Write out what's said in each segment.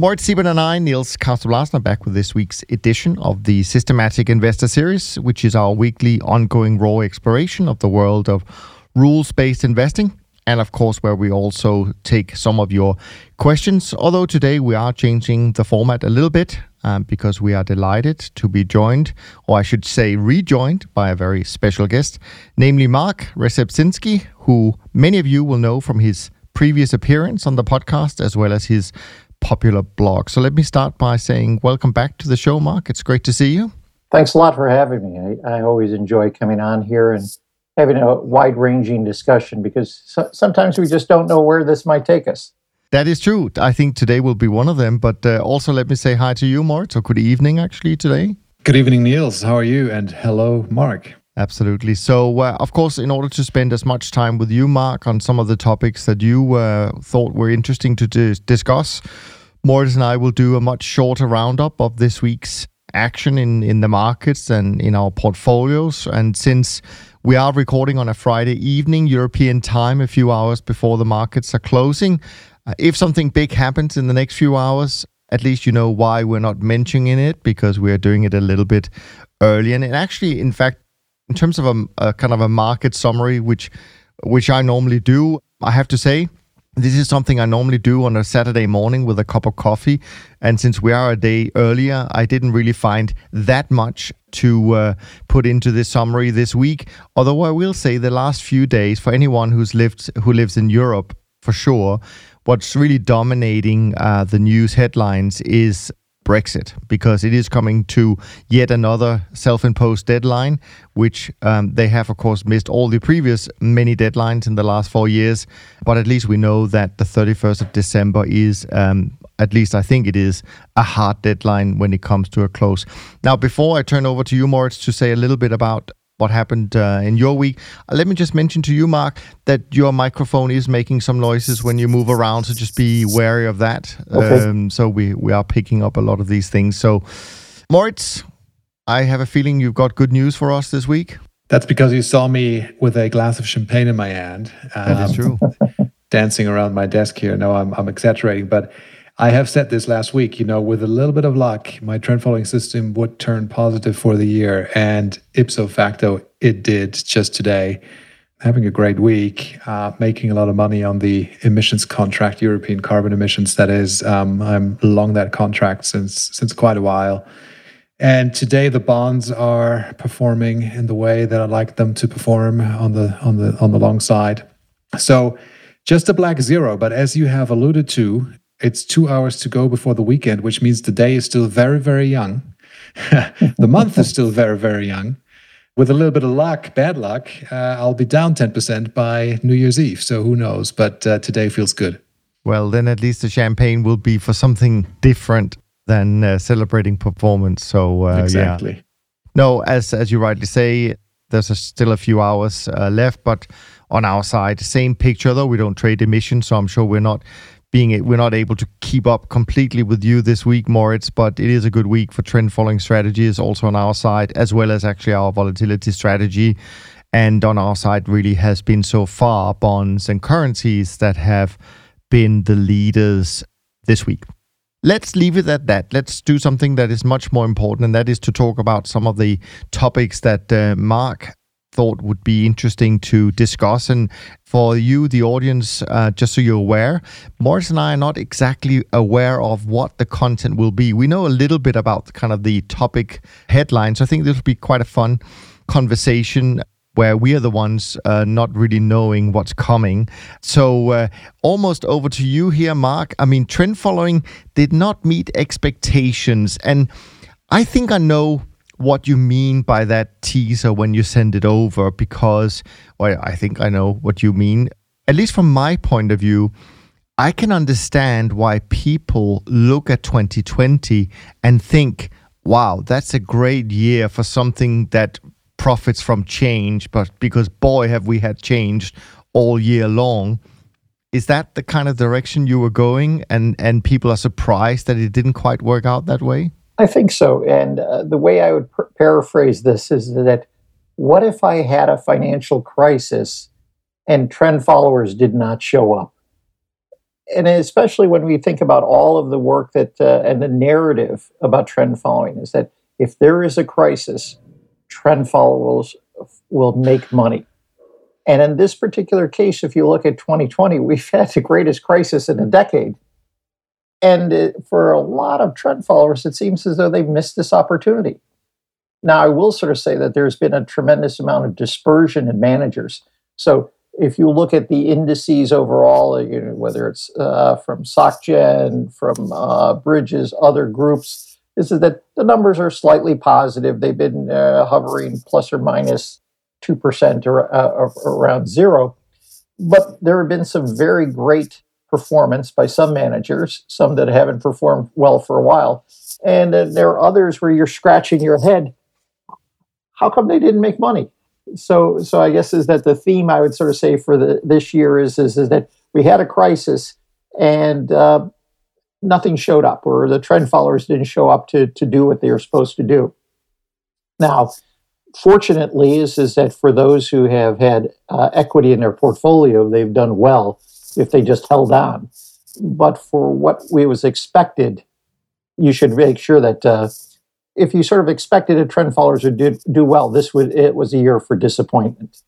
Moritz Seibert and I, Niels Larsen, are back with this week's edition of the Systematic Investor Series, which is our weekly ongoing raw exploration of the world of rules based investing. And of course, where we also take some of your questions. Although today we are changing the format a little bit um, because we are delighted to be joined, or I should say, rejoined by a very special guest, namely Mark Rzepczynski, who many of you will know from his previous appearance on the podcast as well as his popular blog. So let me start by saying welcome back to the show, Mark. It's great to see you. Thanks a lot for having me. I, I always enjoy coming on here and having a wide ranging discussion because so, sometimes we just don't know where this might take us. That is true. I think today will be one of them. But uh, also, let me say hi to you, Mort. So, good evening, actually, today. Good evening, Niels. How are you? And hello, Mark. Absolutely. So, uh, of course, in order to spend as much time with you, Mark, on some of the topics that you uh, thought were interesting to dis- discuss, Moritz and I will do a much shorter roundup of this week's action in, in the markets and in our portfolios. And since we are recording on a Friday evening, European time, a few hours before the markets are closing, uh, if something big happens in the next few hours, at least you know why we're not mentioning it because we're doing it a little bit early. And it actually, in fact, in terms of a, a kind of a market summary, which which I normally do, I have to say this is something I normally do on a Saturday morning with a cup of coffee. And since we are a day earlier, I didn't really find that much to uh, put into this summary this week. Although I will say the last few days, for anyone who's lived who lives in Europe, for sure, what's really dominating uh, the news headlines is Brexit because it is coming to yet another self imposed deadline, which um, they have, of course, missed all the previous many deadlines in the last four years. But at least we know that the 31st of December is, um, at least I think it is, a hard deadline when it comes to a close. Now, before I turn over to you, Moritz, to say a little bit about what happened uh, in your week. Uh, let me just mention to you, Mark, that your microphone is making some noises when you move around, so just be wary of that. Okay. Um, so we we are picking up a lot of these things. So, Moritz, I have a feeling you've got good news for us this week. That's because you saw me with a glass of champagne in my hand. Um, that is true. dancing around my desk here. No, I'm I'm exaggerating, but I have said this last week, you know, with a little bit of luck, my trend following system would turn positive for the year. And ipso facto, it did just today. Having a great week, uh, making a lot of money on the emissions contract, European carbon emissions. That is, um, I'm long that contract since since quite a while. And today the bonds are performing in the way that I like them to perform on the on the on the long side. So just a black zero. But as you have alluded to, it's two hours to go before the weekend, which means the day is still very, very young. the month is still very, very young. With a little bit of luck, bad luck, uh, I'll be down 10% by New Year's Eve. So who knows? But uh, today feels good. Well, then at least the champagne will be for something different than uh, celebrating performance. So uh, exactly. Yeah. No, as as you rightly say, there's a, still a few hours uh, left, but on our side, same picture though. We don't trade emissions, so I'm sure we're not being we're not able to keep up completely with you this week, Moritz, but it is a good week for trend following strategies also on our side, as well as actually our volatility strategy. And on our side, really has been so far bonds and currencies that have been the leaders this week. Let's leave it at that. Let's do something that is much more important, and that is to talk about some of the topics that uh, Mark thought would be interesting to discuss. And for you, the audience, uh, just so you're aware, Moritz and I are not exactly aware of what the content will be. We know a little bit about kind of the topic headlines. I think this will be quite a fun conversation where we are the ones uh, not really knowing what's coming. So, uh, almost over to you here, Mark. I mean, trend following did not meet expectations. And I think I know what you mean by that teaser when you send it over because well, I think I know what you mean. At least from my point of view, I can understand why people look at 2020 and think, wow, that's a great year for something that profits from change, but because boy, have we had changed all year long. Is that the kind of direction you were going, and and people are surprised that it didn't quite work out that way? I think so. And uh, the way I would paraphrase this is that what if I had a financial crisis and trend followers did not show up? And especially when we think about all of the work that uh, and the narrative about trend following is that if there is a crisis, trend followers will make money. And in this particular case, if you look at 2020, we've had the greatest crisis in a decade. And for a lot of trend followers, it seems as though they've missed this opportunity. Now, I will sort of say that there's been a tremendous amount of dispersion in managers. So if you look at the indices overall, you know, whether it's uh, from SocGen, from uh, Bridges, other groups, this is that the numbers are slightly positive. They've been uh, hovering plus or minus 2% or, uh, or around zero. But there have been some very great performance by some managers, some that haven't performed well for a while. And uh, there are others where you're scratching your head. How come they didn't make money? So, so I guess is that the theme I would sort of say for the, this year is, is, is that we had a crisis and uh, nothing showed up, or the trend followers didn't show up to, to do what they were supposed to do. Now, fortunately, is, is that for those who have had uh, equity in their portfolio, they've done well if they just held on. But for what we was expected, you should make sure that uh, if you sort of expected a trend followers would do, do well, this would it was a year for disappointment.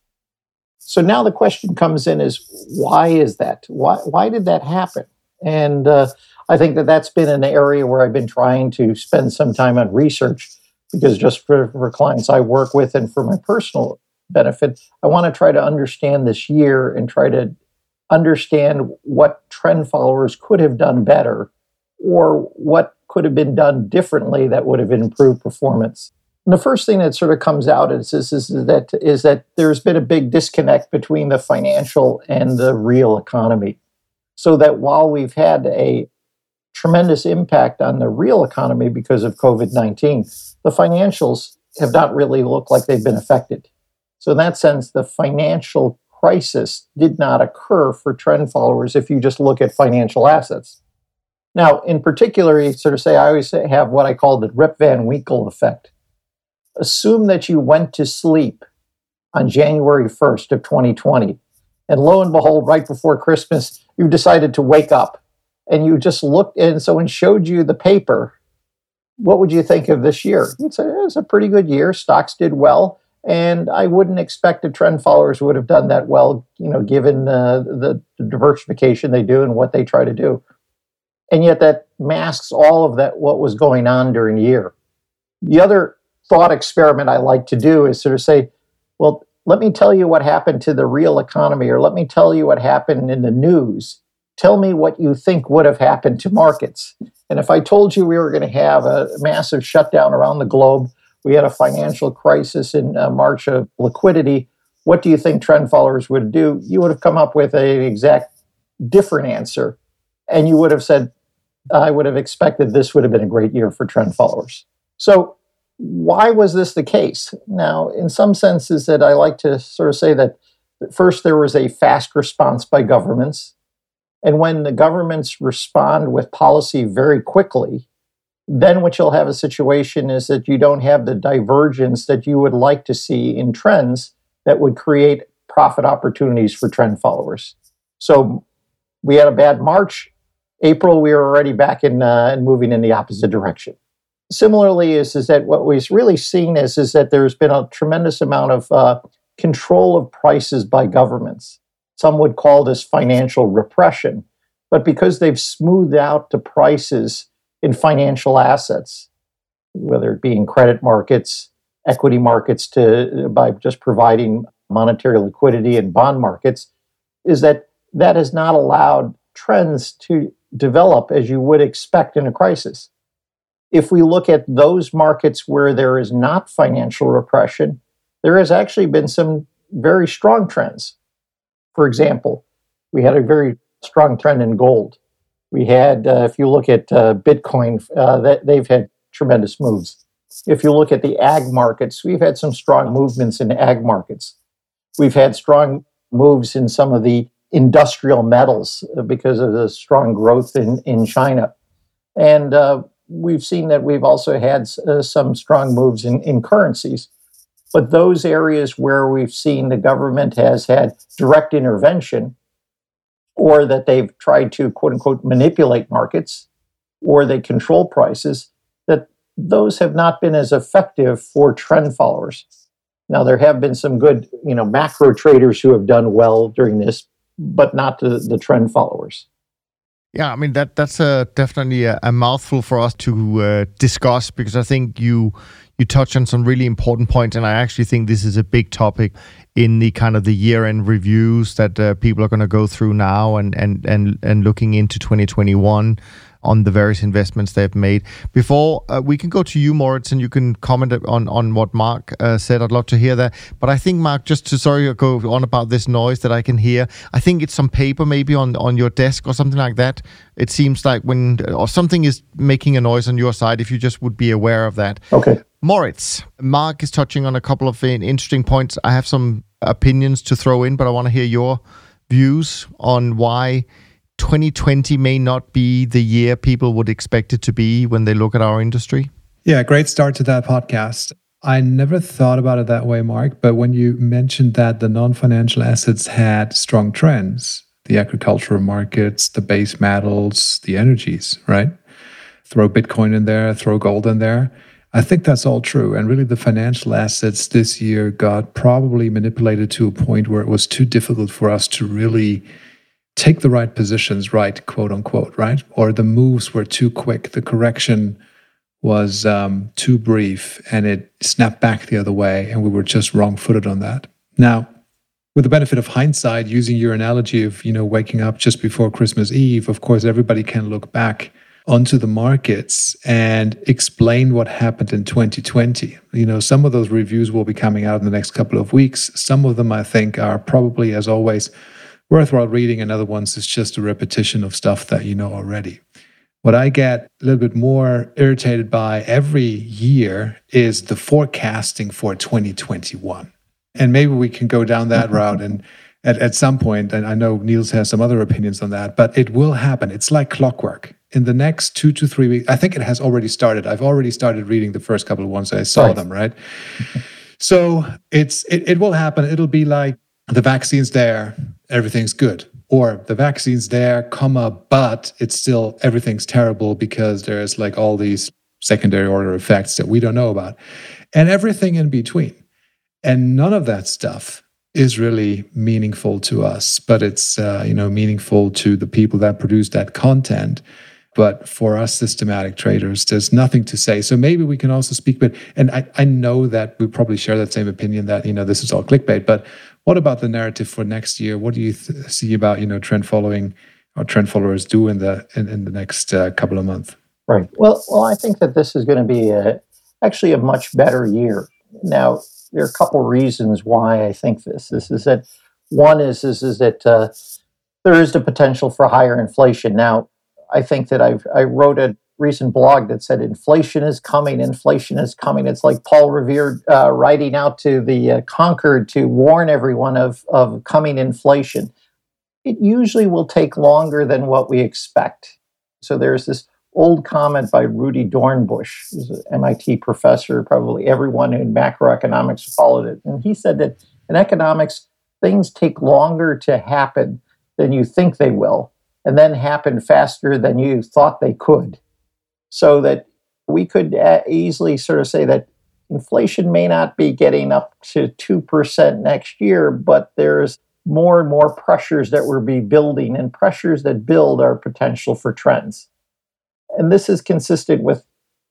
So now the question comes in is why is that? Why why did that happen? And uh, I think that that's been an area where I've been trying to spend some time on research because just for, for clients I work with and for my personal benefit, I want to try to understand this year and try to understand what trend followers could have done better or what could have been done differently that would have improved performance. And the first thing that sort of comes out is, is, is, that is that there's been a big disconnect between the financial and the real economy. So that while we've had a tremendous impact on the real economy because of COVID 19. The financials have not really looked like they've been affected. So, in that sense, the financial crisis did not occur for trend followers if you just look at financial assets. Now, in particular, you sort of say, I always have what I call the Rip Van Winkle effect. Assume that you went to sleep on January 1st of 2020, and lo and behold, right before Christmas, you decided to wake up and you just looked and someone showed you the paper, what would you think of this year? You'd say it was a pretty good year. Stocks did well. And I wouldn't expect the trend followers would have done that well, you know, given uh, the, the diversification they do and what they try to do. And yet that masks all of that, what was going on during the year. The other thought experiment I like to do is sort of say, well, let me tell you what happened to the real economy, or let me tell you what happened in the news tell me what you think would have happened to markets. And if I told you we were going to have a massive shutdown around the globe, we had a financial crisis in uh, March of liquidity, what do you think trend followers would do? You would have come up with an exact different answer. And you would have said, I would have expected this would have been a great year for trend followers. So, why was this the case? Now, in some senses, that I like to sort of say that first there was a fast response by governments and when the governments respond with policy very quickly, then what you'll have a situation is that you don't have the divergence that you would like to see in trends that would create profit opportunities for trend followers. So we had a bad March. April, we were already back in uh, and moving in the opposite direction. Similarly, is, is that what we've really seen is, is that there's been a tremendous amount of uh, control of prices by governments. Some would call this financial repression. But because they've smoothed out the prices in financial assets, whether it be in credit markets, equity markets, to by just providing monetary liquidity in bond markets, is that that has not allowed trends to develop as you would expect in a crisis. If we look at those markets where there is not financial repression, there has actually been some very strong trends. For example, we had a very strong trend in gold. We had, uh, if you look at uh, Bitcoin, uh, that they've had tremendous moves. if you look at the ag markets, we've had some strong movements in ag markets. We've had strong moves in some of the industrial metals uh, because of the strong growth in, in China. And uh, we've seen that we've also had uh, some strong moves in, in currencies. But those areas where we've seen the government has had direct intervention, or that they've tried to quote unquote manipulate markets, or they control prices, that those have not been as effective for trend followers. Now there have been some good, you know, macro traders who have done well during this, but not the, the trend followers. Yeah, I mean that that's a, definitely a, a mouthful for us to uh, discuss because I think you you touch on some really important points, and I actually think this is a big topic in the kind of the year end reviews that uh, people are going to go through now and and and and looking into 2021 on the various investments they've made. Before uh, we can go to you, Moritz, and you can comment on on what Mark uh, said. I'd love to hear that. But I think Mark, just to sorry go on about this noise that I can hear. I think it's some paper maybe on on your desk or something like that. It seems like when or something is making a noise on your side. If you just would be aware of that. Okay. Moritz, Mark is touching on a couple of interesting points. I have some opinions to throw in, but I want to hear your views on why 2020 may not be the year people would expect it to be when they look at our industry? Yeah, great start to that podcast. I never thought about it that way, Mark. But when you mentioned that the non financial assets had strong trends, the agricultural markets, the base metals, the energies, right? Throw Bitcoin in there, throw gold in there. I think that's all true. And really, the financial assets this year got probably manipulated to a point where it was too difficult for us to really take the right positions right, quote unquote, right? Or the moves were too quick, the correction was um, too brief, and it snapped back the other way, and we were just wrong footed on that. Now, with the benefit of hindsight, using your analogy of you know waking up just before Christmas Eve, of course, everybody can look back onto the markets and explain what happened in 2020. You know, some of those reviews will be coming out in the next couple of weeks. Some of them, I think, are probably, as always, worthwhile reading, and other ones is just a repetition of stuff that you know already. What I get a little bit more irritated by every year is the forecasting for 2021. And maybe we can go down that route and at, at some point, and I know Niels has some other opinions on that, but it will happen. It's like clockwork. In the next two to three weeks, I think it has already started. I've already started reading the first couple of ones. I saw right. them, right? so it's it, it will happen. It'll be like the vaccine's there, everything's good. Or the vaccine's there, comma, but it's still everything's terrible because there's like all these secondary order effects that we don't know about. And everything in between. And none of that stuff is really meaningful to us, but it's uh, you know meaningful to the people that produce that content. But for us systematic traders, there's nothing to say. So maybe we can also speak, but and I, I know that we probably share that same opinion that you know this is all clickbait, but what about the narrative for next year? What do you th- see about you know trend following or trend followers do in the in, in the next uh, couple of months? Right. Well, well, I think that this is going to be a, actually a much better year. Now, there are a couple reasons why I think this. This is that one is is is that uh, there is the potential for higher inflation. Now, I think that I've I wrote a recent blog that said inflation is coming, inflation is coming. It's like Paul Revere uh, writing out to the uh, Concord to warn everyone of, of coming inflation. It usually will take longer than what we expect. So there's this old comment by Rudy Dornbusch, who's an MIT professor, probably everyone in macroeconomics followed it. And he said that in economics, things take longer to happen than you think they will, and then happen faster than you thought they could so that we could uh, easily sort of say that inflation may not be getting up to 2% next year, but there's more and more pressures that we're be building, and pressures that build are potential for trends. And this is consistent with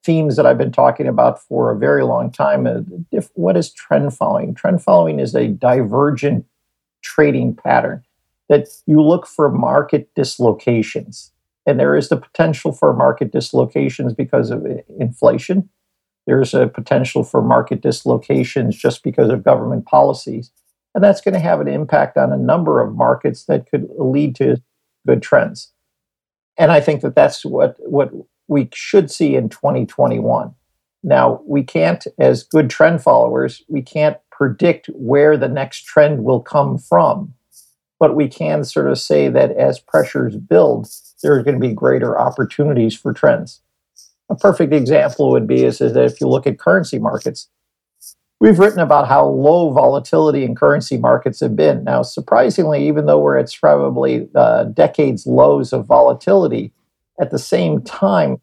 themes that I've been talking about for a very long time. Uh, what is trend following? Trend following is a divergent trading pattern that you look for market dislocations and there is the potential for market dislocations because of inflation. There's a potential for market dislocations just because of government policies. And that's going to have an impact on a number of markets that could lead to good trends. And I think that that's what, what we should see in 2021. Now, we can't, as good trend followers, we can't predict where the next trend will come from. But we can sort of say that as pressures build, there's going to be greater opportunities for trends. A perfect example would be is, is that if you look at currency markets, we've written about how low volatility in currency markets have been. Now, surprisingly, even though we're at probably uh, decades lows of volatility, at the same time,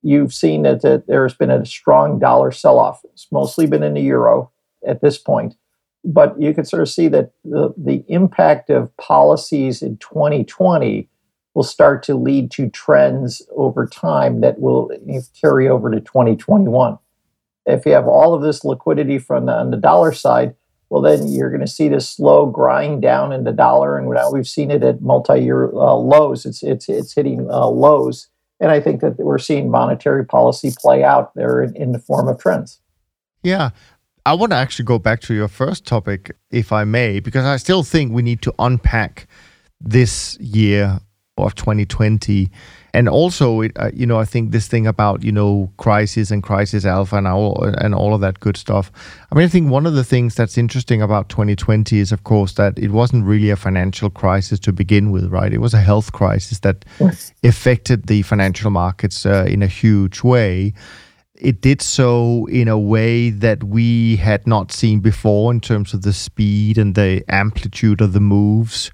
you've seen that, that there's been a strong dollar sell off. It's mostly been in the euro at this point. But you can sort of see that the, the impact of policies in 2020 will start to lead to trends over time that will carry over to 2021. If you have all of this liquidity from the, on the dollar side, well, then you're going to see this slow grind down in the dollar, and now we've seen it at multi-year uh, lows. It's it's it's hitting uh, lows, and I think that we're seeing monetary policy play out there in, in the form of trends. Yeah, I want to actually go back to your first topic, if I may, because I still think we need to unpack this year of 2020 and also it, uh, you know i think this thing about you know crisis and crisis alpha and all and all of that good stuff. I mean i think one of the things that's interesting about 2020 is of course that it wasn't really a financial crisis to begin with right? It was a health crisis that yes. affected the financial markets uh, in a huge way it did so in a way that we had not seen before in terms of the speed and the amplitude of the moves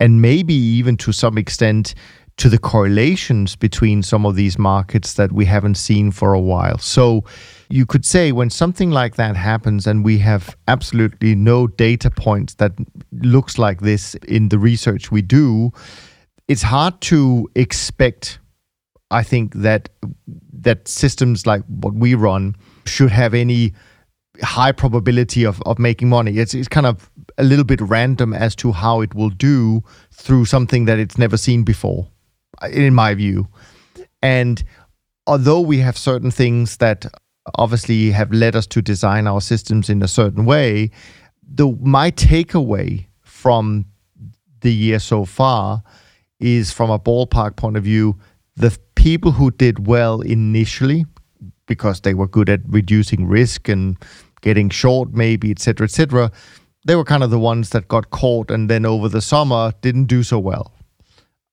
and maybe even to some extent to the correlations between some of these markets that we haven't seen for a while. So you could say when something like that happens and we have absolutely no data points that looks like this in the research we do, it's hard to expect I think that that systems like what we run should have any high probability of, of making money. It's, it's kind of a little bit random as to how it will do through something that it's never seen before, in my view. And although we have certain things that obviously have led us to design our systems in a certain way, the my takeaway from the year so far is from a ballpark point of view, the people who did well initially because they were good at reducing risk and getting short, maybe, etc., etc. They were kind of the ones that got caught and then over the summer didn't do so well.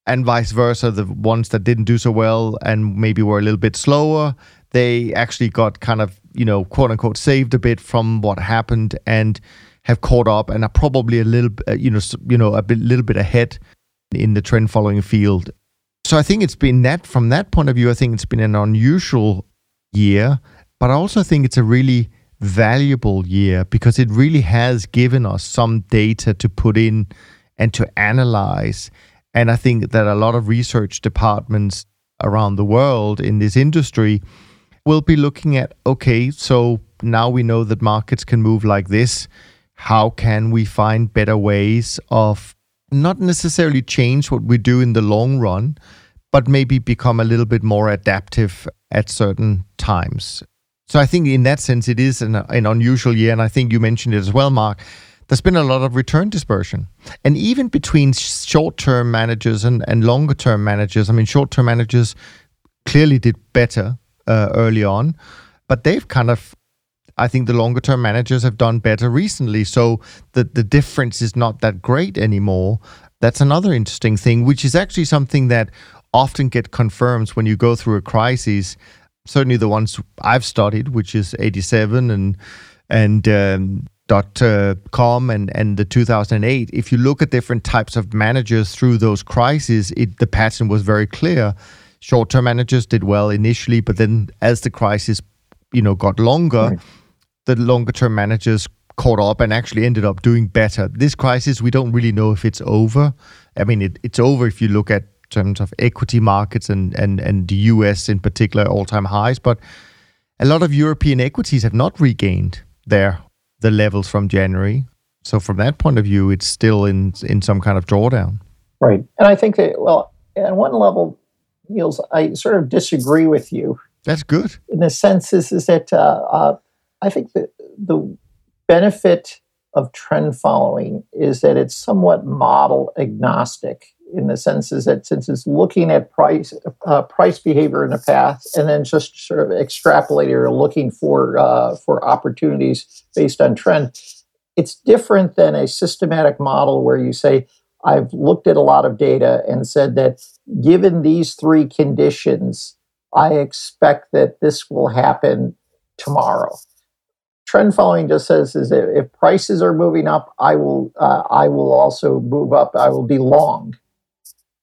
And vice versa, the ones that didn't do so well and maybe were a little bit slower, they actually got kind of, you know, quote unquote, saved a bit from what happened and have caught up and are probably a little, uh, you know, you know, a bit, little bit ahead in the trend following field. So I think it's been that from that point of view, I think it's been an unusual year, but I also think it's a really valuable year because it really has given us some data to put in and to analyze. And I think that a lot of research departments around the world in this industry will be looking at okay, so now we know that markets can move like this. How can we find better ways of not necessarily change what we do in the long run, but maybe become a little bit more adaptive at certain times? So I think in that sense, it is an, an unusual year. And I think you mentioned it as well, Mark. There's been a lot of return dispersion. And even between short term managers and, and longer term managers, I mean, short term managers clearly did better uh, early on, but they've kind of I think the longer term managers have done better recently. So the, the difference is not that great anymore. That's another interesting thing, which is actually something that often get confirmed when you go through a crisis certainly the ones I've studied, which is 87 and and um, dot uh, com and and the 2008 if you look at different types of managers through those crises it the pattern was very clear short-term managers did well initially but then as the crisis you know got longer right. The longer term managers caught up and actually ended up doing better this crisis we don't really know if it's over i mean it, it's over if you look at terms of equity markets and, and, and the US in particular, all time highs. But a lot of European equities have not regained their the levels from January. So from that point of view, it's still in in some kind of drawdown. Right, and I think that well, at one level, Niels, I sort of disagree with you. That's good. In the sense is is that uh, uh, I think that the benefit of trend following is that it's somewhat model agnostic in the sense is that since it's looking at price uh, price behavior in the past and then just sort of extrapolating or looking for uh, for opportunities based on trend, it's different than a systematic model where you say I've looked at a lot of data and said that given these three conditions, I expect that this will happen tomorrow trend following just says is if prices are moving up, I will uh, I will also move up. I will be long,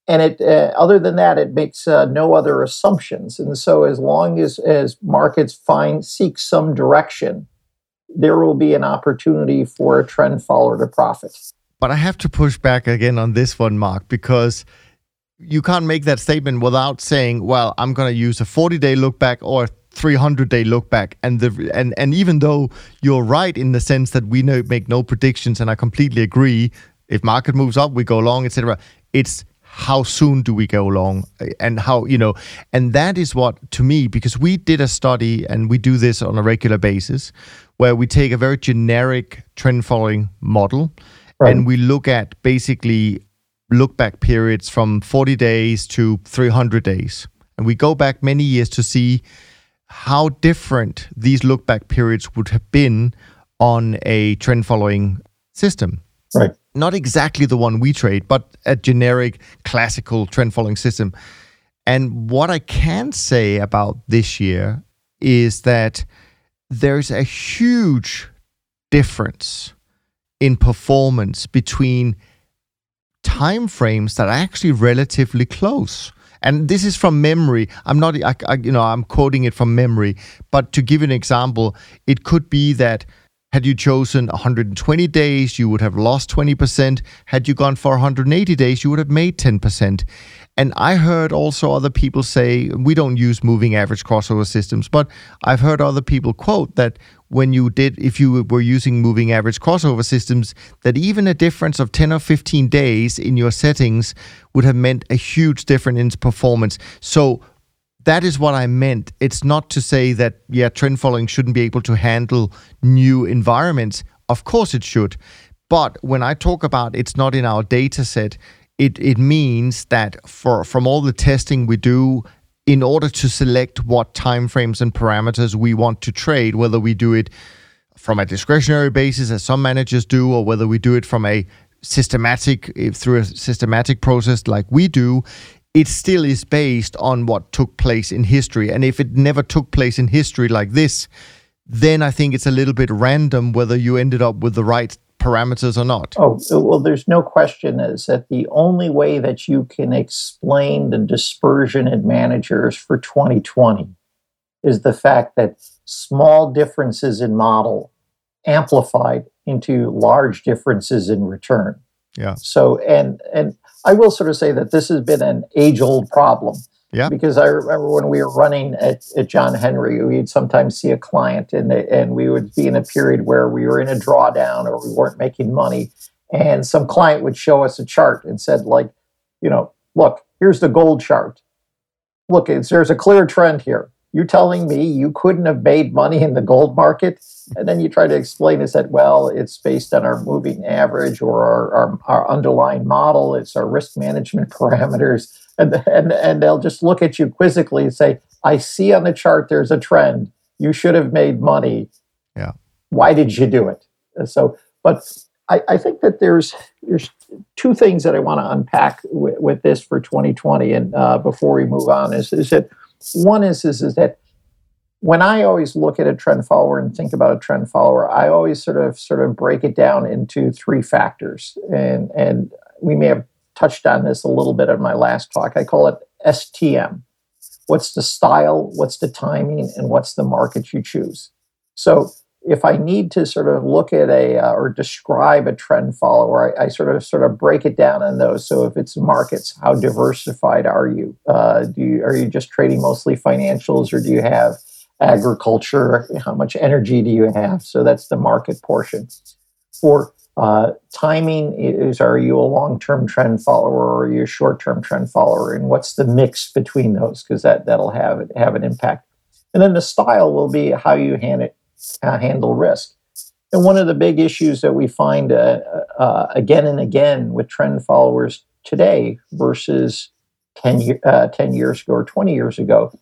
and it uh, other than that, it makes uh, no other assumptions. And so, as long as as markets find seek some direction, there will be an opportunity for a trend follower to profit. But I have to push back again on this one, Mark, because you can't make that statement without saying, "Well, I'm going to use a 40-day look back or 300 day look back and the and and even though you're right in the sense that we know make no predictions and I completely agree if market moves up we go long etc it's how soon do we go long and how you know and that is what to me because we did a study and we do this on a regular basis where we take a very generic trend following model right. and we look at basically look back periods from 40 days to 300 days and we go back many years to see how different these look back periods would have been on a trend following system. Right. Not exactly the one we trade, but a generic classical trend following system. And what I can say about this year is that there's a huge difference in performance between time frames that are actually relatively close and this is from memory. I'm not, I, I, you know, I'm quoting it from memory. But to give an example, it could be that had you chosen 120 days, you would have lost 20%. Had you gone for 180 days, you would have made 10%. And I heard also other people say, we don't use moving average crossover systems, but I've heard other people quote that when you did, if you were using moving average crossover systems, that even a difference of 10 or 15 days in your settings would have meant a huge difference in performance. So that is what I meant. It's not to say that, yeah, trend following shouldn't be able to handle new environments. Of course it should. But when I talk about it's not in our data set, it, it means that for from all the testing we do in order to select what timeframes and parameters we want to trade, whether we do it from a discretionary basis as some managers do, or whether we do it from a systematic through a systematic process like we do, it still is based on what took place in history. And if it never took place in history like this, then I think it's a little bit random whether you ended up with the right parameters or not. Oh, well, there's no question is that the only way that you can explain the dispersion in managers for 2020 is the fact that small differences in model amplified into large differences in return. Yeah. So and and I will sort of say that this has been an age old problem. Yeah. Because I remember when we were running at, at John Henry, we'd sometimes see a client and and we would be in a period where we were in a drawdown or we weren't making money, and some client would show us a chart and said like, you know, look, here's the gold chart. Look, there's a clear trend here. You're telling me you couldn't have made money in the gold market? And then you try to explain is that, well, it's based on our moving average or our, our, our underlying model, it's our risk management parameters. And, and, and they'll just look at you quizzically and say, I see on the chart there's a trend. You should have made money. Yeah. Why did you do it? So, but I, I think that there's there's two things that I want to unpack with, with this for 2020. And uh, before we move on, is, is that one is, is, is that when I always look at a trend follower and think about a trend follower, I always sort of sort of break it down into three factors. And and we may have touched on this a little bit in my last talk. I call it STM. What's the style, what's the timing, and what's the market you choose? So if I need to sort of look at a uh, or describe a trend follower, I, I, sort of sort of break it down in those. So if it's markets, how diversified are you? Uh, do you are you just trading mostly financials, or do you have agriculture? How much energy do you have? So that's the market portion. For uh, timing is are you a long-term trend follower or are you a short-term trend follower, and what's the mix between those? Because that that'll have have an impact. And then the style will be how you hand it uh, handle risk. And one of the big issues that we find uh, uh, again and again with trend followers today versus 10, uh, 10 years ago or 20 years ago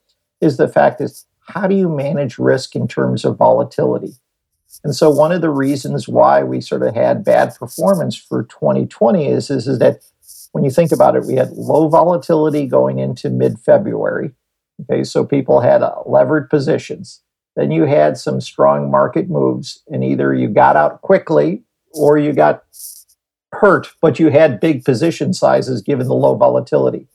is the fact is how do you manage risk in terms of volatility? And so one of the reasons why we sort of had bad performance for 2020 is, is, is that when you think about it, we had low volatility going into mid-February. Okay, so people had uh, levered positions. Then you had some strong market moves, and either you got out quickly or you got hurt, but you had big position sizes given the low volatility.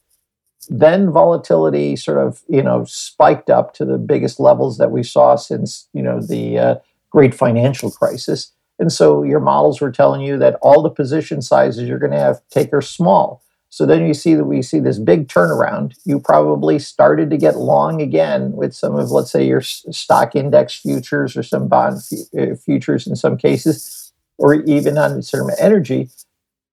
Then volatility sort of you know spiked up to the biggest levels that we saw since you know the uh, great financial crisis, and so your models were telling you that all the position sizes you're going to have take are small. So then you see that we see this big turnaround. You probably started to get long again with some of, let's say, your stock index futures or some bond uh, futures in some cases, or even on certain energy.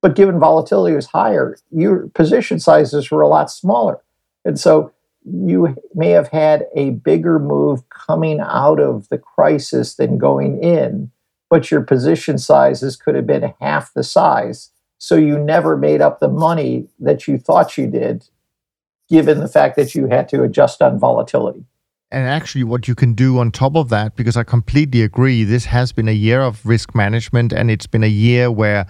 But given volatility was higher, your position sizes were a lot smaller. And so you may have had a bigger move coming out of the crisis than going in, but your position sizes could have been half the size. So you never made up the money that you thought you did, given the fact that you had to adjust on volatility. And actually, what you can do on top of that, because I completely agree, this has been a year of risk management, and it's been a year where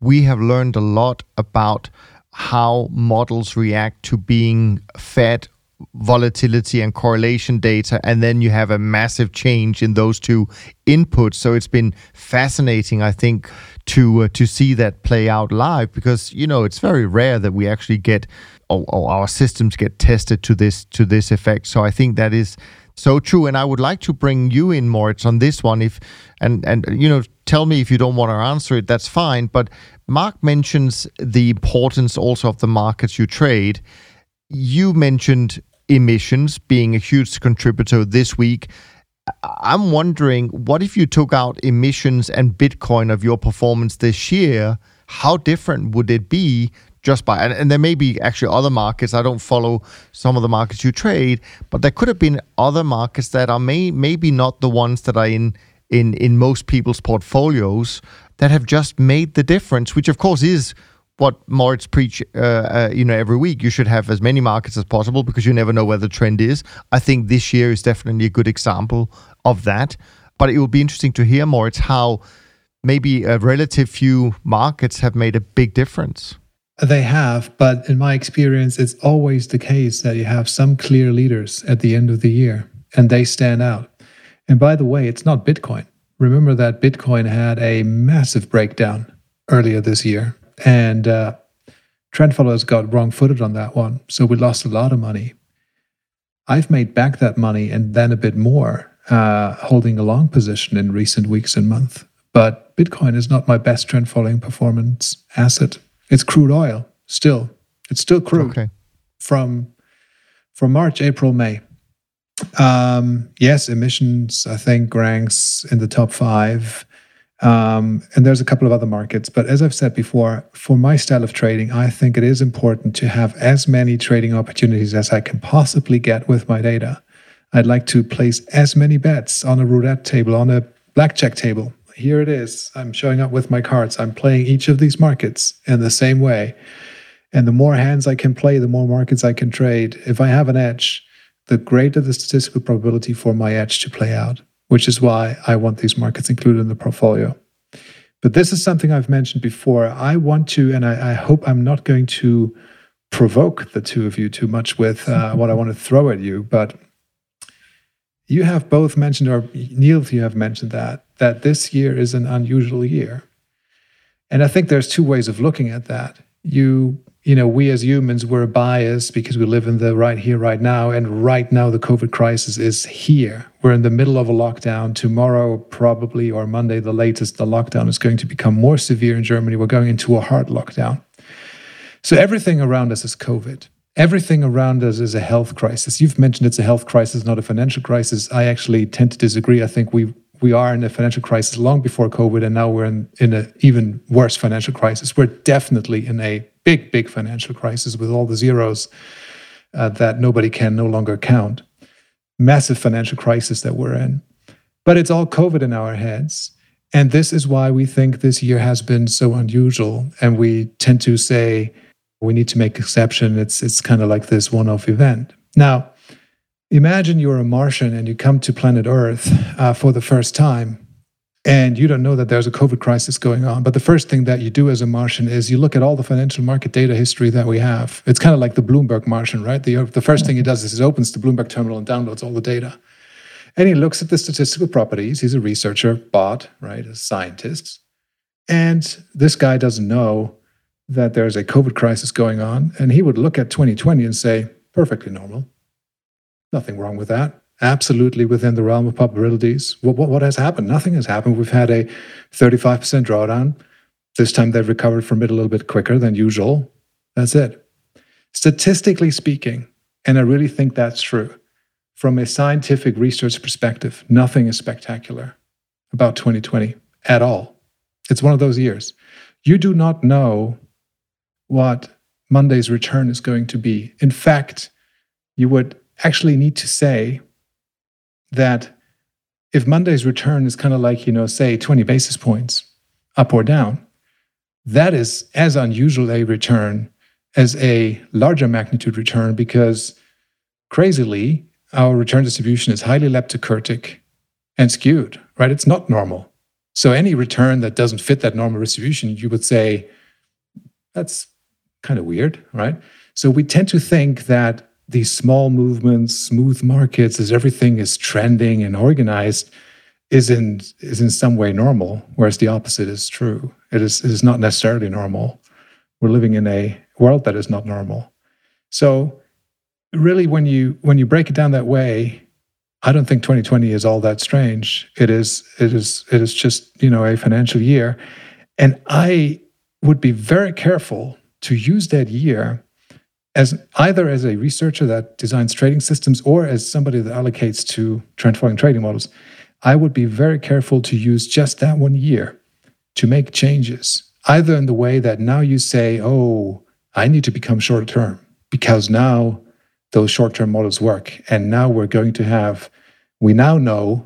we have learned a lot about how models react to being fed volatility and correlation data and then you have a massive change in those two inputs. So it's been fascinating i think to uh, to see that play out live because you know it's very rare that we actually get or, or our systems get tested to this to this effect. So i think that is so true. And i would like to bring you in moritz on this one if and and you know tell me if you don't want to answer it that's fine. But mark mentions the importance also of the markets you trade you mentioned emissions being a huge contributor this week. I'm wondering what if you took out emissions and bitcoin of your performance this year? How different would it be just by and, and, there may be actually other markets i don't follow some of the markets you trade but there could have been other markets that are may maybe not the ones that are in in in most people's portfolios that have just made the difference which of course is what Moritz preach, uh, uh, you know, every week. You should have as many markets as possible because you never know where the trend is. I think this year is definitely a good example of that. But it will be interesting to hear more. It's how maybe a relative few markets have made a big difference. They have, but in my experience, it's always the case that you have some clear leaders at the end of the year and they stand out. And by the way, it's not Bitcoin. Remember that Bitcoin had a massive breakdown earlier this year, and uh, trend followers got wrong footed on that one. So we lost a lot of money. I've made back that money and then a bit more, uh, holding a long position in recent weeks and months. But Bitcoin is not my best trend following performance asset. It's crude oil still. It's still crude okay. from from March, April, May. Um, yes, emissions I think ranks in the top five. Um, and there's a couple of other markets. But as I've said before, for my style of trading, I think it is important to have as many trading opportunities as I can possibly get with my data. I'd like to place as many bets on a roulette table, on a blackjack table, here it is. I'm showing up with my cards. I'm playing each of these markets in the same way. And the more hands I can play, the more markets I can trade. If I have an edge, the greater the statistical probability for my edge to play out, which is why I want these markets included in the portfolio. But this is something I've mentioned before. I want to, and I, I hope I'm not going to provoke the two of you too much with uh, what I want to throw at you, but you have both mentioned, or Neil, you have mentioned that, that this year is an unusual year. And I think there's two ways of looking at that. You, you know, we as humans, we're biased because we live in the right here, right now. And right now, the COVID crisis is here. We're in the middle of a lockdown. Tomorrow, probably, or Monday, the latest, the lockdown is going to become more severe in Germany. We're going into a hard lockdown. So everything around us is COVID everything around us is a health crisis. You've mentioned it's a health crisis, not a financial crisis. I actually tend to disagree. I think we we are in a financial crisis long before COVID, and now we're in, in an even worse financial crisis. We're definitely in a big, big financial crisis with all the zeros uh, that nobody can no longer count. Massive financial crisis that we're in. But it's all COVID in our heads. And this is why we think this year has been so unusual. And we tend to say, we need to make exception. It's it's kind of like this one-off event. Now, imagine you're a Martian and you come to planet Earth uh, for the first time, and you don't know that there's a COVID crisis going on. But the first thing that you do as a Martian is you look at all the financial market data history that we have. It's kind of like the Bloomberg Martian, right? The, the first thing he does is he opens the Bloomberg terminal and downloads all the data. And he looks at the statistical properties. He's a researcher, bot, right? A scientist. And this guy doesn't know that there's a COVID crisis going on. And he would look at 2020 and say, perfectly normal. Nothing wrong with that. Absolutely within the realm of probabilities. What, what, what has happened? Nothing has happened. We've had a 35% drawdown. This time they've recovered from it a little bit quicker than usual. That's it. Statistically speaking, and I really think that's true, from a scientific research perspective, nothing is spectacular about 2020 at all. It's one of those years. You do not know what Monday's return is going to be. In fact, you would actually need to say that if Monday's return is kind of like, you know, say 20 basis points up or down, that is as unusual a return as a larger magnitude return because crazily, our return distribution is highly leptokurtic and skewed, right? It's not normal. So any return that doesn't fit that normal distribution, you would say, that's kind of weird, right? So we tend to think that these small movements, smooth markets, as everything is trending and organized, is in is in some way normal, whereas the opposite is true. It is it is not necessarily normal. We're living in a world that is not normal. So really when you when you break it down that way, I don't think 2020 is all that strange. It is it is it is just, you know, a financial year. And I would be very careful to use that year as either as a researcher that designs trading systems or as somebody that allocates to trend following trading models, I would be very careful to use just that one year to make changes, either in the way that now you say, oh, I need to become short term because now those short term models work. And now we're going to have, we now know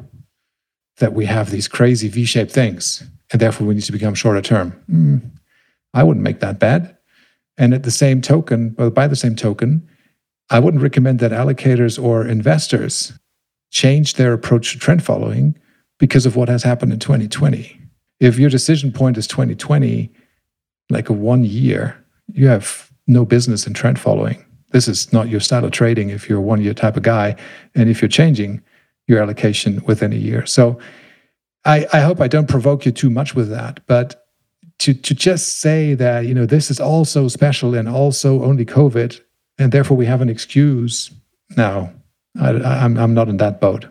that we have these crazy V shaped things, and therefore we need to become shorter term. Mm, I wouldn't make that bad. And at the same token, well, by the same token, I wouldn't recommend that allocators or investors change their approach to trend following because of what has happened in 2020. If your decision point is 2020, like a one year, you have no business in trend following. This is not your style of trading if you're a one year type of guy. And if you're changing your allocation within a year. So I, I hope I don't provoke you too much with that. But to to just say that you know this is also special and also only COVID, and therefore we have an excuse. No, I, I'm I'm not in that boat.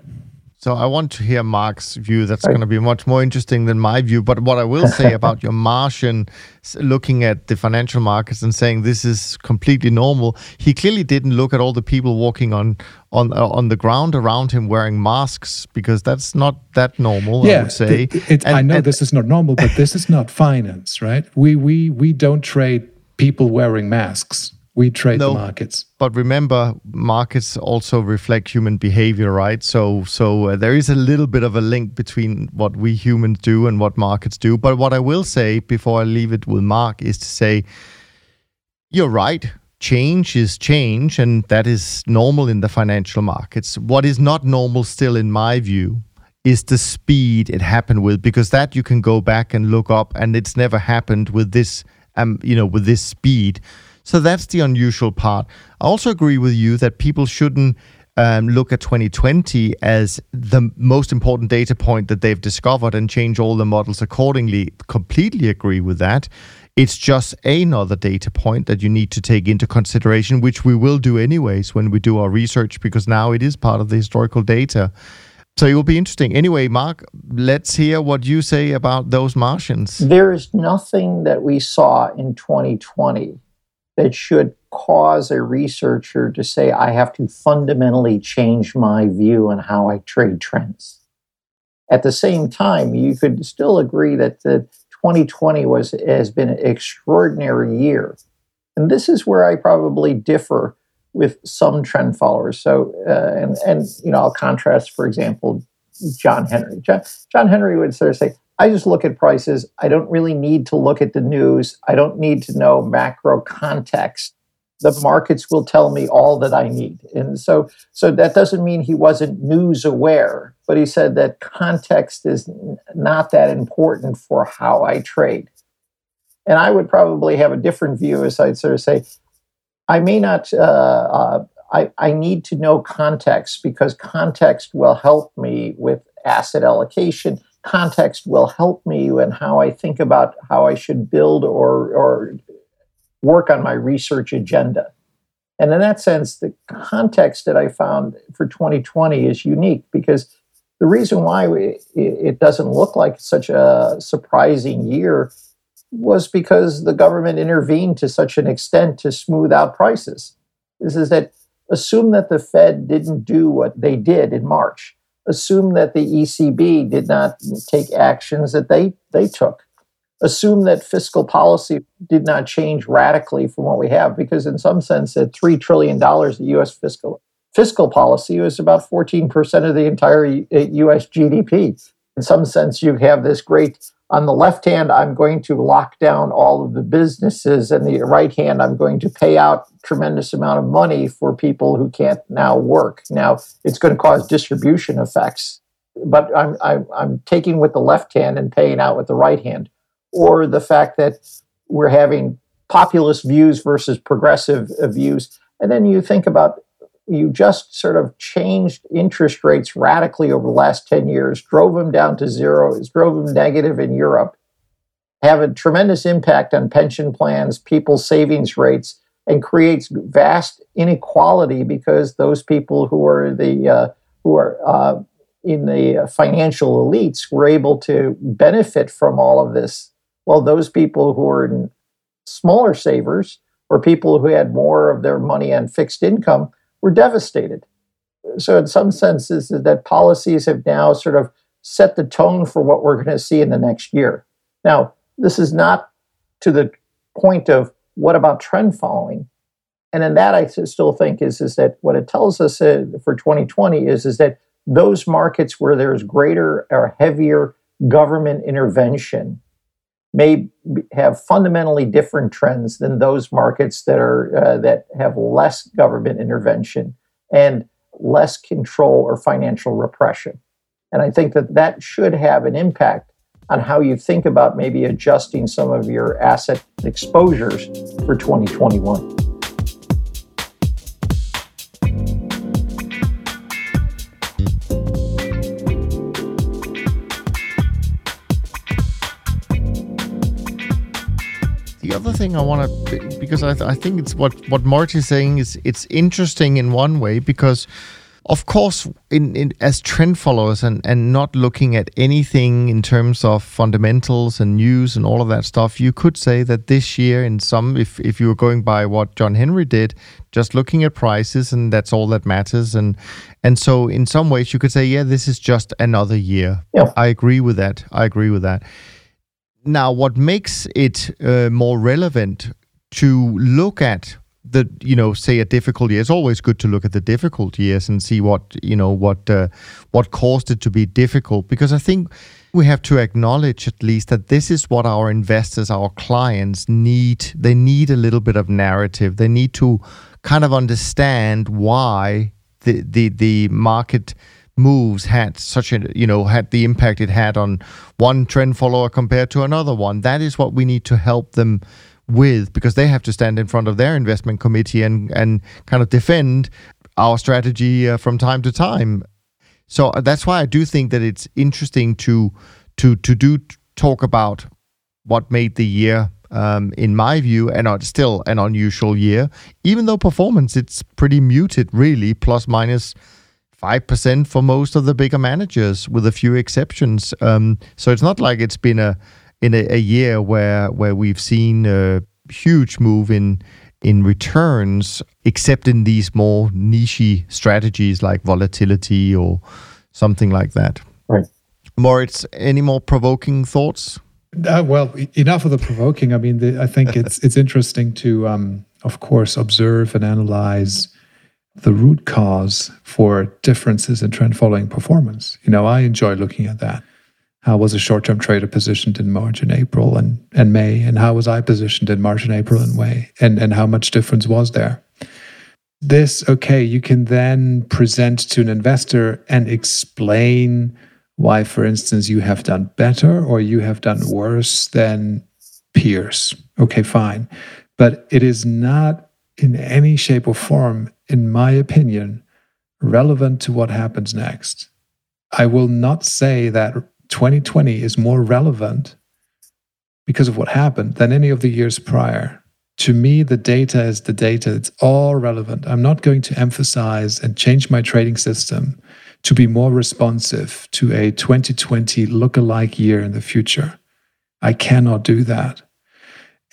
So I want to hear Mark's view. That's going to be much more interesting than my view. But what I will say about your Martian looking at the financial markets and saying this is completely normal, he clearly didn't look at all the people walking on on uh, on the ground around him wearing masks because that's not that normal. Yeah, I would say. It, it, and, I know and, this is not normal, but this is not finance, right? We we we don't trade people wearing masks we trade no, the markets. But remember, markets also reflect human behavior, right? So, so uh, there is a little bit of a link between what we humans do and what markets do. But what I will say before I leave it with Mark is to say, you're right. Change is change, and that is normal in the financial markets. What is not normal, still, in my view, is the speed it happened with, because that you can go back and look up, and it's never happened with this, um, you know, with this speed. So that's the unusual part. I also agree with you that people shouldn't um, look at 2020 as the most important data point that they've discovered and change all the models accordingly. Completely agree with that. It's just another data point that you need to take into consideration, which we will do anyways when we do our research, because now it is part of the historical data. So it will be interesting. Anyway, Mark, let's hear what you say about those Martians. There is nothing that we saw in 2020 that should cause a researcher to say, I have to fundamentally change my view on how I trade trends. At the same time, you could still agree that the 2020 was has been an extraordinary year. And this is where I probably differ with some trend followers. So, uh, and, and, you know, I'll contrast, for example, John Henry. John, John Henry would sort of say, I just look at prices. I don't really need to look at the news. I don't need to know macro context. The markets will tell me all that I need. And so, so that doesn't mean he wasn't news aware, but he said that context is not that important for how I trade. And I would probably have a different view as I'd sort of say, I may not, uh, uh, I, I need to know context because context will help me with asset allocation. Context will help me in how I think about how I should build or, or work on my research agenda. And in that sense, the context that I found for 2020 is unique because the reason why we, it doesn't look like such a surprising year was because the government intervened to such an extent to smooth out prices. This is that assume that the Fed didn't do what they did in March. Assume that the ECB did not take actions that they, they took. Assume that fiscal policy did not change radically from what we have, because in some sense, at $3 trillion, the US fiscal fiscal policy was about 14% of the entire US GDP. In some sense, you have this great on the left hand, I'm going to lock down all of the businesses, and the right hand, I'm going to pay out tremendous amount of money for people who can't now work. Now, it's going to cause distribution effects, but I'm, I'm, I'm taking with the left hand and paying out with the right hand. Or the fact that we're having populist views versus progressive views. And then you think about you just sort of changed interest rates radically over the last 10 years, drove them down to zero, drove them negative in Europe, have a tremendous impact on pension plans, people's savings rates, and creates vast inequality because those people who are the uh, who are uh, in the financial elites were able to benefit from all of this. Well, those people who are smaller savers or people who had more of their money on fixed income were devastated. So, in some senses, that policies have now sort of set the tone for what we're going to see in the next year. Now, this is not to the point of what about trend following. And in that, I still think is, is that what it tells us uh, for 2020 is, is that those markets where there's greater or heavier government intervention may have fundamentally different trends than those markets that are uh, that have less government intervention and less control or financial repression. And I think that that should have an impact on how you think about maybe adjusting some of your asset exposures for 2021. Thing I want to because I, th- I think it's what what Marty's saying is it's interesting in one way because of course in, in as trend followers and and not looking at anything in terms of fundamentals and news and all of that stuff you could say that this year in some if if you were going by what John Henry did just looking at prices and that's all that matters. And and so in some ways you could say yeah this is just another year. Yeah. I agree with that. I agree with that now, what makes it uh, more relevant to look at the, you know, say a difficult year? It's always good to look at the difficult years and see what, you know, what uh, what caused it to be difficult. Because I think we have to acknowledge at least that this is what our investors, our clients need. They need a little bit of narrative. They need to kind of understand why the the the market moves had such a you know had the impact it had on one trend follower compared to another one that is what we need to help them with because they have to stand in front of their investment committee and and kind of defend our strategy uh, from time to time so uh, that's why I do think that it's interesting to to to do talk about what made the year um, in my view, and uh, still an unusual year. Even though performance, it's pretty muted, really, plus minus 5% for most of the bigger managers, with a few exceptions. Um, so it's not like it's been a in a, a, year where where we've seen a huge move in in returns, except in these more niche strategies like volatility or something like that. Right. Moritz, any more provoking thoughts? Uh, well, enough of the provoking. I mean, the, I think it's it's interesting to, um, of course, observe and analyze the root cause for differences in trend following performance. You know, I enjoy looking at that. How was a short term trader positioned in March and April and, and May? And how was I positioned in March and April and May? And, and how much difference was there? This, okay, you can then present to an investor and explain why, for instance, you have done better or you have done worse than peers. Okay, fine. But it is not in any shape or form, in my opinion, relevant to what happens next. I will not say that 2020 is more relevant because of what happened than any of the years prior. To me, the data is the data. It's all relevant. I'm not going to emphasize and change my trading system to be more responsive to a 2020 look-alike year in the future. I cannot do that.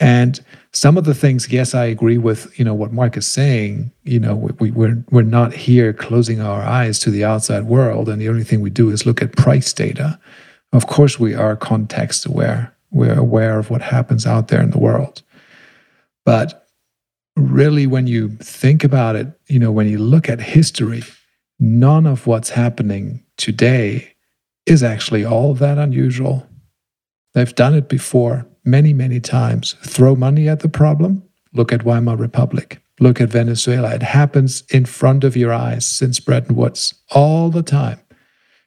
And some of the things, yes, I agree with you know what Mark is saying. You know, we, we're we're not here closing our eyes to the outside world, and the only thing we do is look at price data. Of course, we are context aware. We're aware of what happens out there in the world. But really, when you think about it, you know, when you look at history, none of what's happening today is actually all that unusual. They've done it before many, many times. Throw money at the problem. Look at Weimar Republic. Look at Venezuela. It happens in front of your eyes since Bretton Woods all the time.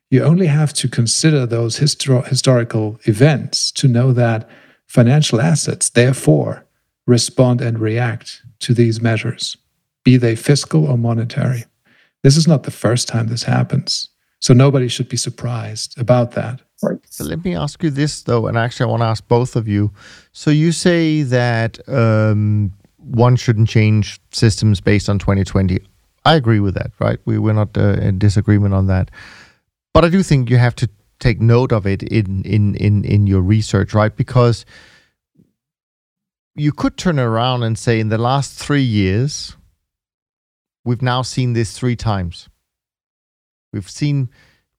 You only have to consider those histor- historical events to know that financial assets, therefore, respond and react to these measures, be they fiscal or monetary. This is not the first time this happens. So nobody should be surprised about that. Right. So let me ask you this though, and actually I want to ask both of you. So you say that um, one shouldn't change systems based on 2020. I agree with that, right? We we're not uh, in disagreement on that, but I do think you have to take note of it in in in in your research, right? Because you could turn around and say in the last three years, we've now seen this three times. We've seen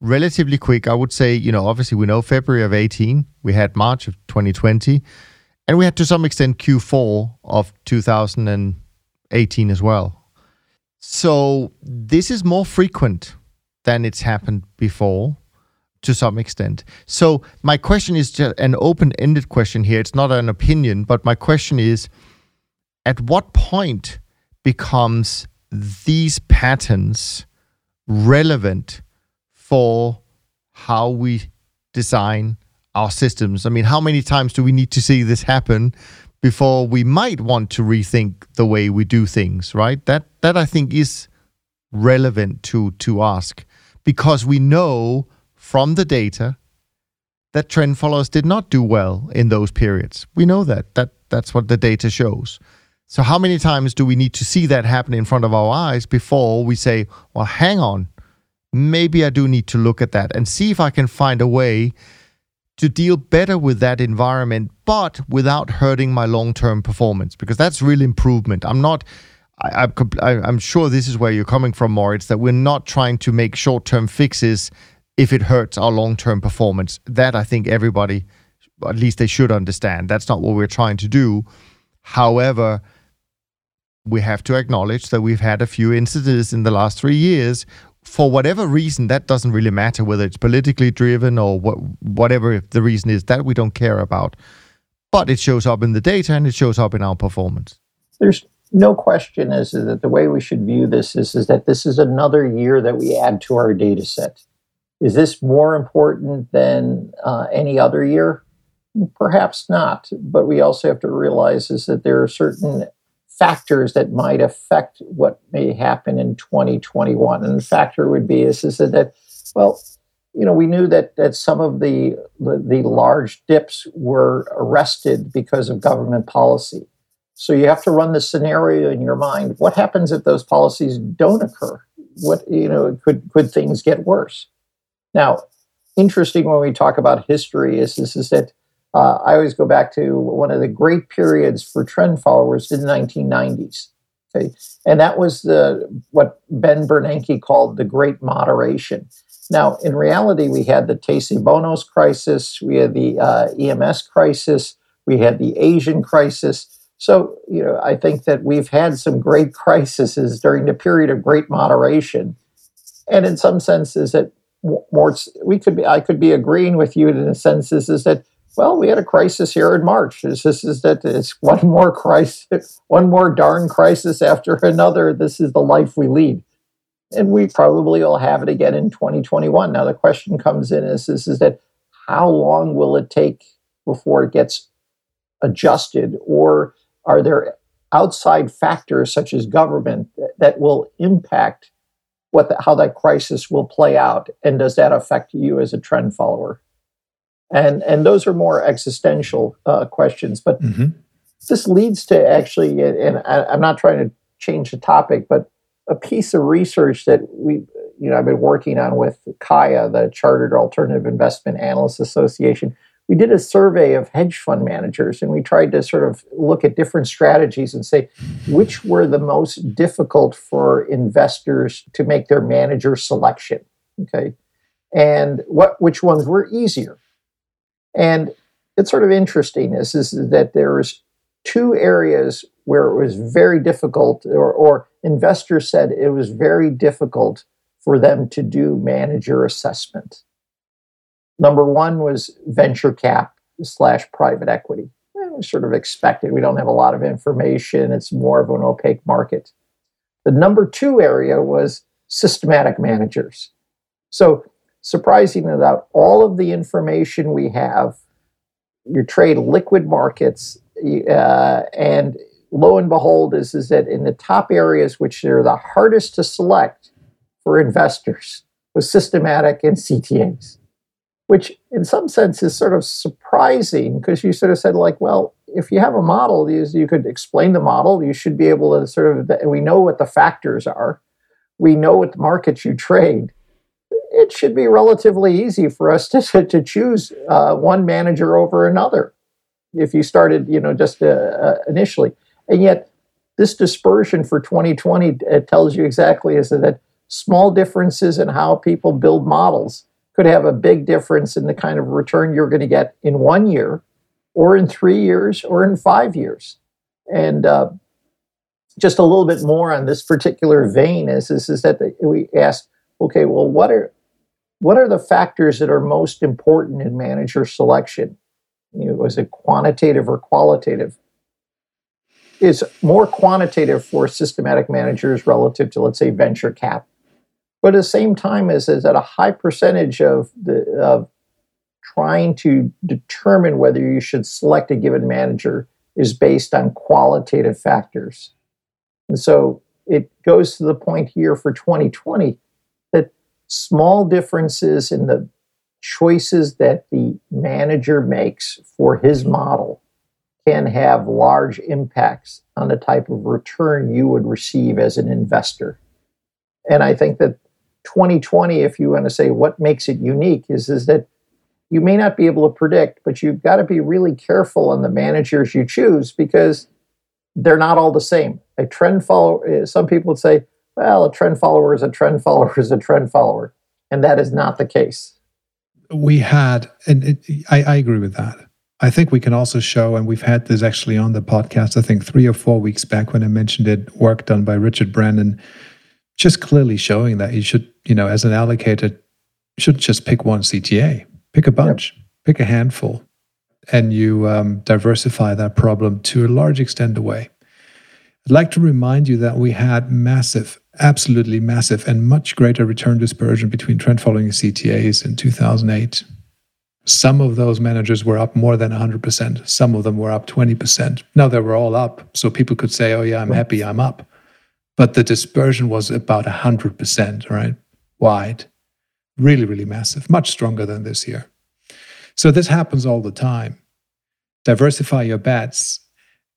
relatively quick. I would say, you know, obviously we know February of 18, we had March of 2020, and we had to some extent Q4 of 2018 as well. So this is more frequent than it's happened before to some extent. So my question is just an open-ended question here. It's not an opinion, but my question is at what point becomes these patterns relevant for how we design our systems. I mean, how many times do we need to see this happen before we might want to rethink the way we do things, right? That that I think is relevant to to ask because we know from the data that trend followers did not do well in those periods. We know that. That that's what the data shows. So how many times do we need to see that happen in front of our eyes before we say, well, hang on, maybe I do need to look at that and see if I can find a way to deal better with that environment, but without hurting my long term performance, because that's real improvement. I'm not. I, am sure this is where you're coming from, Moritz, that we're not trying to make short term fixes if it hurts our long term performance. That I think everybody, at least they should understand. That's not what we're trying to do. However, we have to acknowledge that we've had a few incidents in the last three years for whatever reason, that doesn't really matter whether it's politically driven or what, whatever the reason is, that we don't care about. But it shows up in the data and it shows up in our performance. There's no question is that the way we should view this is, is that this is another year that we add to our data set. Is this more important than uh, any other year? Perhaps not, but we also have to realize is that there are certain factors that might affect what may happen in 2021. And the factor would be is, is that, well, you know, we knew that, that some of the, the, the large dips were arrested because of government policy. So you have to run the scenario in your mind. What happens if those policies don't occur? What you know could could things get worse? Now, interesting when we talk about history is, is, is that uh, I always go back to one of the great periods for trend followers in the 1990s. Okay, and that was the what Ben Bernanke called the Great Moderation. Now, in reality, we had the Tesobonos crisis, we had the uh, EMS crisis, we had the Asian crisis. So, you know, I think that we've had some great crises during the period of great moderation. And in some senses, that more we could be I could be agreeing with you in the sense is, is that well we had a crisis here in March. This, this is that it's one more crisis, one more darn crisis after another. This is the life we lead. And we probably will have it again in 2021. Now the question comes in is, this is that how long will it take before it gets adjusted or are there outside factors such as government that will impact what the, how that crisis will play out and does that affect you as a trend follower and and those are more existential uh, questions but mm-hmm. this leads to actually and I, i'm not trying to change the topic but a piece of research that we you know i've been working on with CAIA, the chartered alternative investment analysts association. We did a survey of hedge fund managers and we tried to sort of look at different strategies and say which were the most difficult for investors to make their manager selection okay? And what which ones were easier and it's sort of interesting is, is that there's two areas where it was very difficult or, or investors said it was very difficult for them to do manager assessment Number one was venture cap slash private equity. we sort of expected. We don't have a lot of information. It's more of an opaque market. The number two area was systematic managers. So, surprising about all of the information we have, you trade liquid markets, uh, and lo and behold, is, is that in the top areas, which are the hardest to select for investors, was systematic and CTAs which in some sense is sort of surprising because you sort of said like well if you have a model you, you could explain the model. You should be able to sort of we know what the factors are. We know what markets you trade it should be relatively easy for us to, to choose uh, one manager over another if you started you know just uh, uh, initially and yet this dispersion for 2020 it tells you exactly is that small differences in how people build models could have a big difference in the kind of return you're going to get in one year, or in three years, or in five years. And uh, just a little bit more on this particular vein is, is, is that we asked, okay, well, what are what are the factors that are most important in manager selection? You know, was it quantitative or qualitative? Is more quantitative for systematic managers relative to, let's say, venture cap but at the same time is, is that a high percentage of the of trying to determine whether you should select a given manager is based on qualitative factors. And so it goes to the point here for 2020 that small differences in the choices that the manager makes for his model can have large impacts on the type of return you would receive as an investor. And I think that 2020, if you want to say what makes it unique, is, is that you may not be able to predict, but you've got to be really careful on the managers you choose because they're not all the same. A trend follower, eh, some people would say, well, a trend follower is a trend follower is a trend follower. And that is not the case. We had, and it, I, I agree with that. I think we can also show, and we've had this actually on the podcast, I think three or four weeks back when I mentioned it, work done by Richard Brandon, just clearly showing that you should, you know, as an allocator, should just pick one CTA, pick a bunch, yep. pick a handful, and you um, diversify that problem to a large extent away. I'd like to remind you that we had massive, absolutely massive, and much greater return dispersion between trend following CTAs in 2008. Some of those managers were up more than 100%. Some of them were up 20%. Now they were all up. So people could say, oh, yeah, I'm happy, I'm up but the dispersion was about 100%, right? Wide. Really, really massive, much stronger than this year. So this happens all the time. Diversify your bets.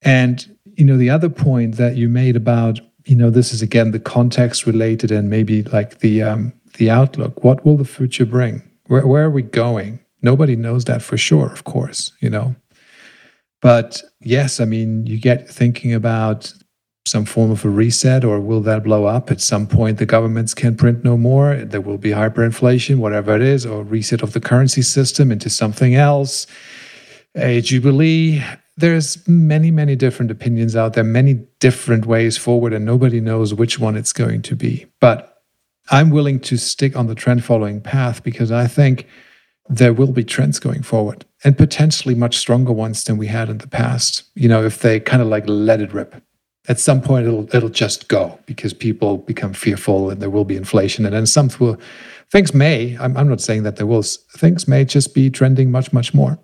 And, you know, the other point that you made about, you know, this is again the context related and maybe like the um, the outlook. What will the future bring? Where, where are we going? Nobody knows that for sure, of course, you know. But yes, I mean, you get thinking about some form of a reset, or will that blow up at some point? The governments can print no more. There will be hyperinflation, whatever it is, or reset of the currency system into something else. A jubilee. There's many, many different opinions out there, many different ways forward, and nobody knows which one it's going to be. But I'm willing to stick on the trend following path because I think there will be trends going forward and potentially much stronger ones than we had in the past. You know, if they kind of like let it rip. At some point it'll it'll just go because people become fearful and there will be inflation and then some will things may, I'm, I'm not saying that there will, things may just be trending much, much more.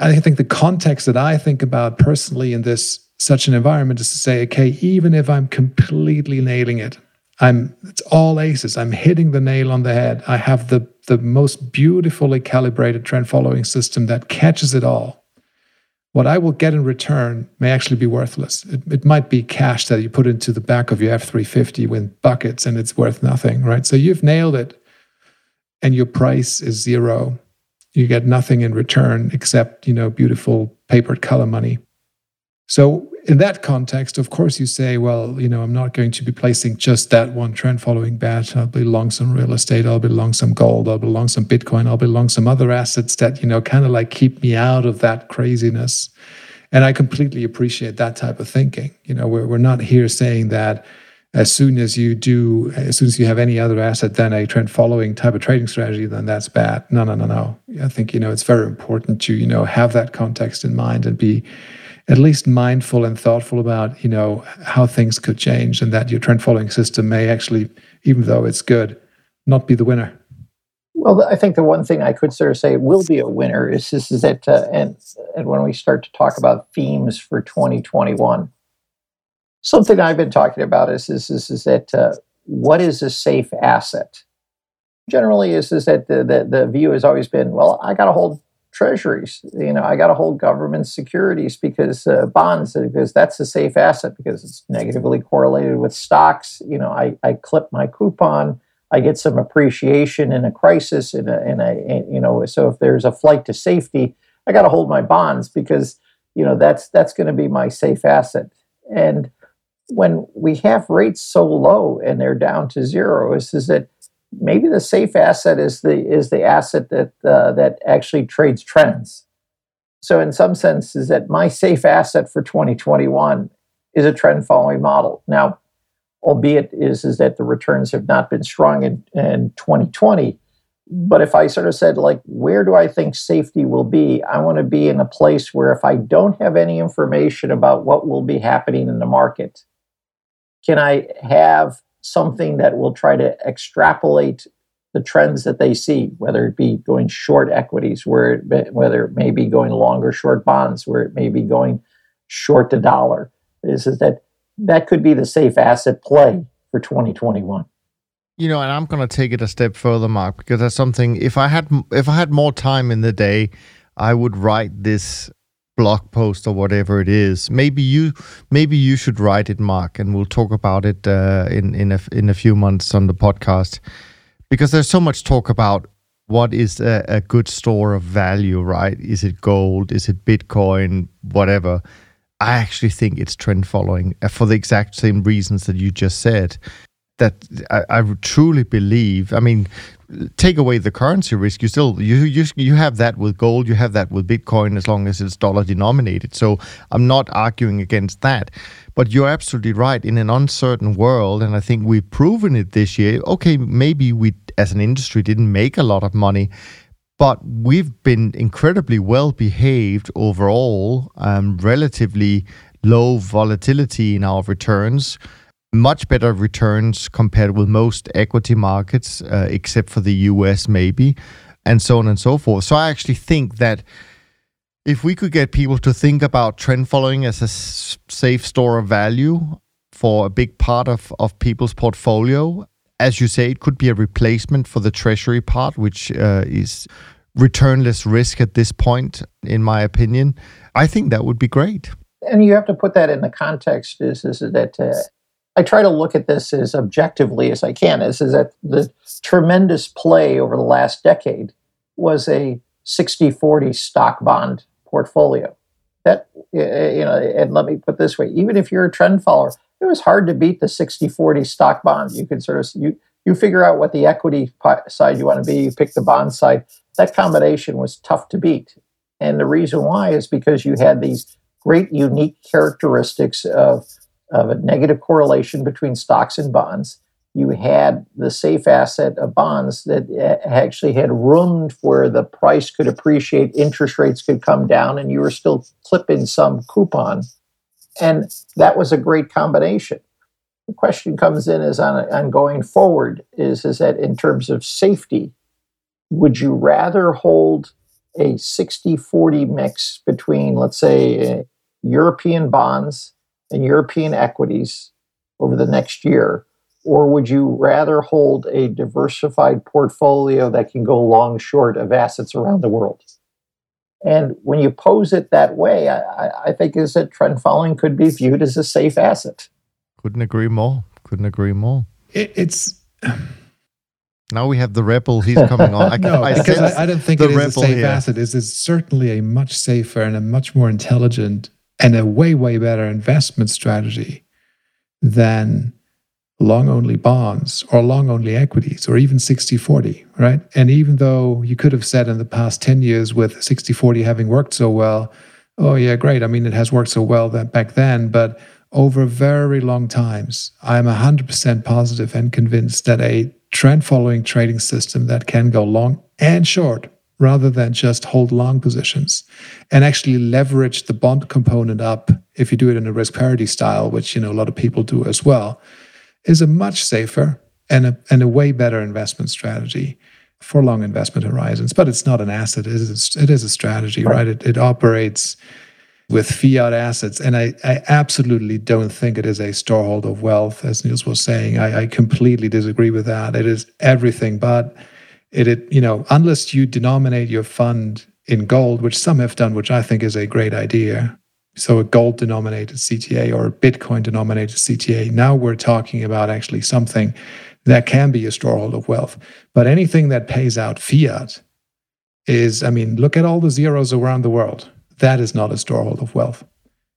I think the context that I think about personally in this such an environment is to say, okay, even if I'm completely nailing it, I'm it's all aces. I'm hitting the nail on the head. I have the the most beautifully calibrated trend following system that catches it all. What I will get in return may actually be worthless. It, it might be cash that you put into the back of your F 350 with buckets and it's worth nothing, right? So you've nailed it and your price is zero. You get nothing in return except, you know, beautiful papered color money. So in that context, of course, you say, well, you know, I'm not going to be placing just that one trend following bet. I'll be long some real estate. I'll be long some gold. I'll be long some Bitcoin. I'll be long some other assets that, you know, kind of like keep me out of that craziness. And I completely appreciate that type of thinking. You know, we're, we're not here saying that as soon as you do, as soon as you have any other asset than a trend following type of trading strategy, then that's bad. No, no, no, no. I think, you know, it's very important to, you know, have that context in mind and be, at least mindful and thoughtful about you know how things could change and that your trend following system may actually even though it's good not be the winner well i think the one thing i could sort of say will be a winner is this is that uh, and and when we start to talk about themes for 2021 something i've been talking about is is, is, is that uh, what is a safe asset generally is, is that the, the, the view has always been well i got to hold treasuries. You know, I got to hold government securities because uh, bonds, because that's a safe asset because it's negatively correlated with stocks. You know, I, I clip my coupon, I get some appreciation in a crisis, in a, in a, you know, so if there's a flight to safety, I got to hold my bonds because, you know, that's that's going to be my safe asset. And when we have rates so low and they're down to zero, is, is that maybe the safe asset is the is the asset that uh, that actually trades trends. So in some sense, is that my safe asset for 2021 is a trend following model. Now, albeit is is that the returns have not been strong in, in 2020. But if I sort of said like, where do I think safety will be? I want to be in a place where if I don't have any information about what will be happening in the market, can I have something that will try to extrapolate the trends that they see, whether it be going short equities, where it, whether it may be going long or short bonds, where it may be going short to dollar, is, is that that could be the safe asset play for 2021. You know, and I'm going to take it a step further, Mark, because that's something. If I had if I had more time in the day, I would write this blog post or whatever it is. Maybe you maybe you should write it, Mark, and we'll talk about it uh, in in a in a few months on the podcast because there's so much talk about what is a, a good store of value, right? Is it gold? Is it Bitcoin? Whatever. I actually think it's trend following uh, for the exact same reasons that you just said. That I, I truly believe. I mean, take away the currency risk, you still you you you have that with gold, you have that with Bitcoin as long as it's dollar denominated. So I'm not arguing against that. But you're absolutely right. In an uncertain world, and I think we've proven it this year. Okay, maybe we as an industry didn't make a lot of money, but we've been incredibly well behaved overall, um, relatively low volatility in our returns much better returns compared with most equity markets, uh, except for the US, maybe, and so on and so forth. So I actually think that if we could get people to think about trend following as a s- safe store of value for a big part of, of people's portfolio, as you say, it could be a replacement for the treasury part, which uh, is returnless risk at this point, in my opinion. I think that would be great. And you have to put that in the context is, is that uh, I try to look at this as objectively as I can. Is, is that the tremendous play over the last decade was a 60 40 stock bond portfolio. That, you know, and let me put this way even if you're a trend follower, it was hard to beat the 60 40 stock bond. You can sort of, you, you figure out what the equity side you want to be, you pick the bond side. That combination was tough to beat. And the reason why is because you had these great unique characteristics of of a negative correlation between stocks and bonds. you had the safe asset of bonds that actually had room where the price could appreciate, interest rates could come down, and you were still clipping some coupon. And that was a great combination. The question comes in is on, on going forward is, is that in terms of safety, would you rather hold a 60 40 mix between, let's say, uh, European bonds and European equities over the next year? Or would you rather hold a diversified portfolio that can go long short of assets around the world? And when you pose it that way, I, I think is that trend following could be viewed as a safe asset. Couldn't agree more. Couldn't agree more. It, it's now we have the rebel. He's coming on. I, no, I because I, I, don't think it is a safe here. asset. It's, it's certainly a much safer and a much more intelligent and a way way better investment strategy than long only bonds or long only equities or even 60 40, right? And even though you could have said in the past 10 years with 60 40 having worked so well, oh, yeah, great. I mean, it has worked so well that back then, but over very long times, I'm 100% positive and convinced that a trend following trading system that can go long and short rather than just hold long positions and actually leverage the bond component up if you do it in a risk parity style which you know a lot of people do as well is a much safer and a, and a way better investment strategy for long investment horizons. But it's not an asset, it is, it is a strategy, right? It, it operates with fiat assets. And I, I absolutely don't think it is a storehold of wealth, as Niels was saying. I, I completely disagree with that. It is everything but it, it, you know, unless you denominate your fund in gold, which some have done, which I think is a great idea, so a gold denominated CTA or a Bitcoin denominated CTA. Now we're talking about actually something that can be a storehold of wealth. But anything that pays out fiat is, I mean, look at all the zeros around the world. That is not a storehold of wealth.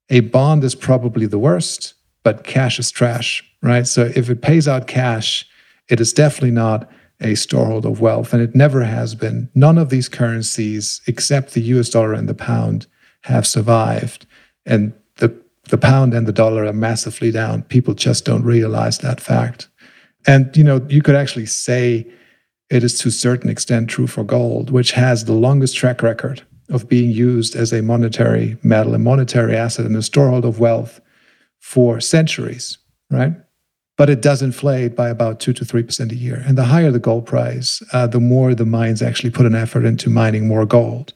A bond is probably the worst, but cash is trash, right? So if it pays out cash, it is definitely not a storehold of wealth, and it never has been. None of these currencies, except the US dollar and the pound, have survived and the the pound and the dollar are massively down. People just don't realize that fact. And you know, you could actually say it is to a certain extent true for gold, which has the longest track record of being used as a monetary metal, a monetary asset, and a storehold of wealth for centuries, right? But it does inflate by about two to three percent a year. And the higher the gold price, uh, the more the mines actually put an effort into mining more gold.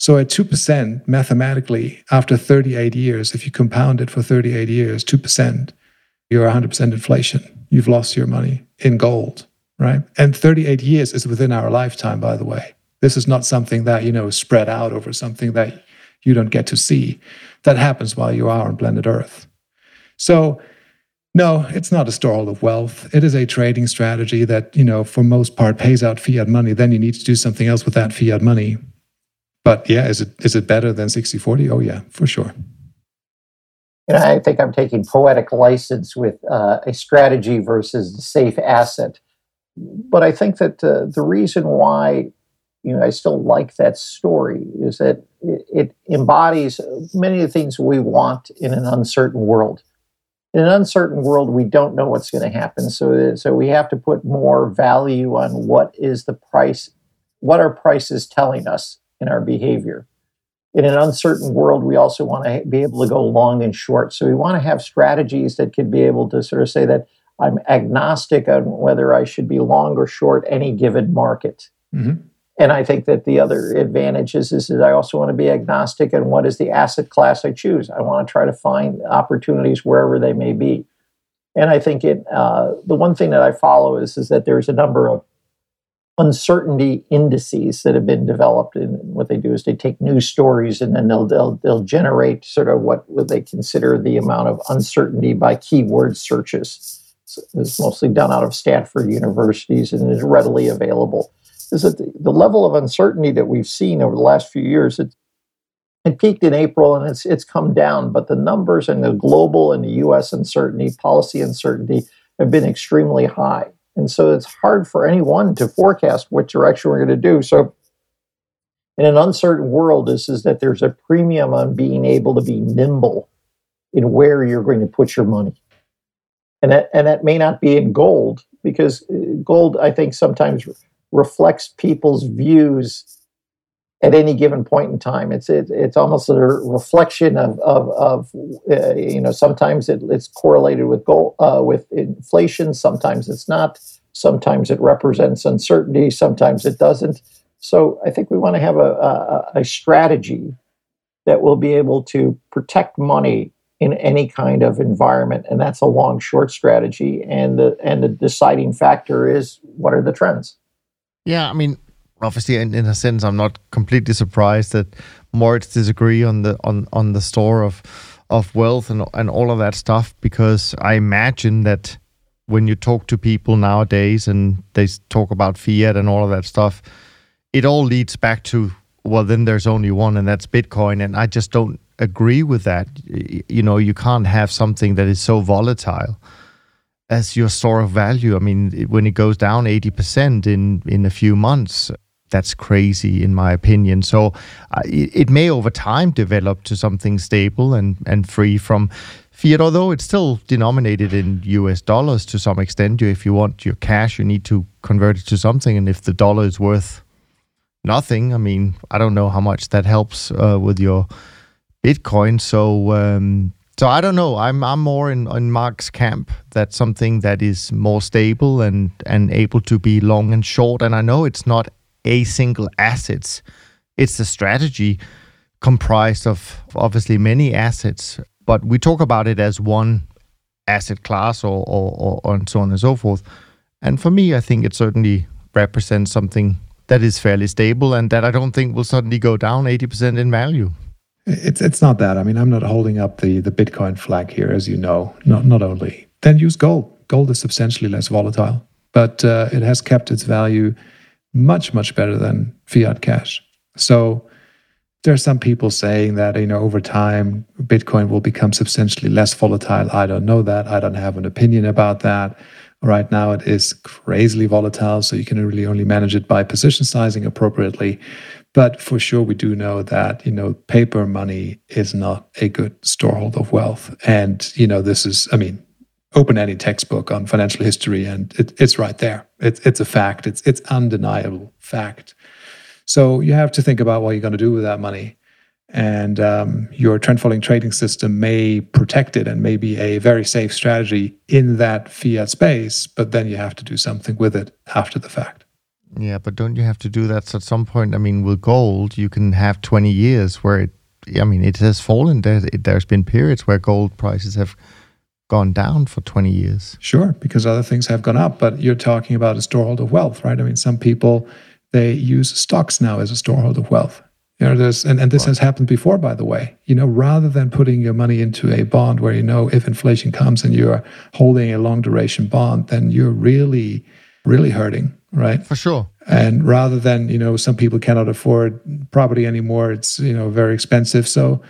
So at 2%, mathematically, after 38 years, if you compound it for 38 years, 2%, you're 100% inflation. You've lost your money in gold, right? And 38 years is within our lifetime, by the way. This is not something that, you know, is spread out over something that you don't get to see. That happens while you are on planet Earth. So, no, it's not a storehold of wealth. It is a trading strategy that, you know, for most part pays out fiat money. Then you need to do something else with that fiat money. But yeah, is it is it better than 60-40? Oh yeah, for sure. Know, I think I'm taking poetic license with uh, a strategy versus the safe asset. But I think that uh, the reason why you know I still like that story is that it embodies many of the things we want in an uncertain world. In an uncertain world, we don't know what's going to happen. So, so we have to put more value on what is the price, what are prices telling us in our behavior. In an uncertain world, we also want to be able to go long and short. So we want to have strategies that could be able to sort of say that I'm agnostic on whether I should be long or short any given market. Mm-hmm. And I think that the other advantage is, is that I also want to be agnostic on what is the asset class I choose. I want to try to find opportunities wherever they may be. And I think it, uh, the one thing that I follow is, is that there's a number of uncertainty indices that have been developed. And what they do is they take news stories and then they'll they'll, they'll generate sort of what would they consider the amount of uncertainty by keyword searches. So it's mostly done out of Stanford universities and is readily available. Is that the, the level of uncertainty that we've seen over the last few years? It, it peaked in April and it's it's come down, but the numbers and the global and the U.S. uncertainty, policy uncertainty, have been extremely high. And so it's hard for anyone to forecast what direction we're going to do. So in an uncertain world, this is that there's a premium on being able to be nimble in where you're going to put your money. And that, and that may not be in gold, because uh, gold, I think, sometimes reflects people's views at any given point in time. It's it, it's almost a reflection of of, of uh, you know sometimes it, it's correlated with gold uh, with inflation. Sometimes it's not. Sometimes it represents uncertainty. Sometimes it doesn't. So I think we want to have a, a, a strategy that will be able to protect money in any kind of environment, and that's a long short strategy. And the and the deciding factor is what are the trends. Yeah, I mean, obviously, in, in a sense, I'm not completely surprised that Moritz disagree on the on on the store of of wealth and and all of that stuff because I imagine that when you talk to people nowadays and they talk about fiat and all of that stuff, it all leads back to well, then there's only one, and that's Bitcoin, and I just don't agree with that. You know, you can't have something that is so volatile as your store of value. I mean, when it goes down 80% in, in a few months, that's crazy in my opinion. So uh, it, it, may over time develop to something stable and, and free from fiat, although it's still denominated in US dollars to some extent. If you want your cash, you need to convert it to something. And if the dollar is worth nothing, I mean, I don't know how much that helps uh, with your Bitcoin. So um, so I don't know. I'm I'm more in, in Mark's camp. That's something that is more stable and and able to be long and short. And I know it's not a single assets. It's a strategy comprised of obviously many assets, but we talk about it as one asset class or, or, or and so on and so forth. And for me, I think it certainly represents something that is fairly stable and that I don't think will suddenly go down 80% in value. It's it's not that. I mean, I'm not holding up the the Bitcoin flag here, as you know. Not not only then use gold. Gold is substantially less volatile, but uh, it has kept its value much much better than fiat cash. So there are some people saying that you know over time Bitcoin will become substantially less volatile. I don't know that. I don't have an opinion about that. Right now, it is crazily volatile, so you can really only manage it by position sizing appropriately. But for sure, we do know that you know paper money is not a good storehold of wealth, and you know this is, I mean, open any textbook on financial history, and it, it's right there. It's it's a fact. It's it's undeniable fact. So you have to think about what you're going to do with that money, and um, your trend following trading system may protect it and may be a very safe strategy in that fiat space. But then you have to do something with it after the fact. Yeah, but don't you have to do that at some point? I mean, with gold, you can have 20 years where it, I mean, it has fallen. There, there's been periods where gold prices have gone down for 20 years. Sure, because other things have gone up, but you're talking about a storehold of wealth, right? I mean, some people, they use stocks now as a storehold of wealth. You know, there's, and, and this has happened before, by the way. You know, rather than putting your money into a bond where you know if inflation comes and you're holding a long duration bond, then you're really, really hurting right? For sure. And rather than, you know, some people cannot afford property anymore, it's, you know, very expensive. So,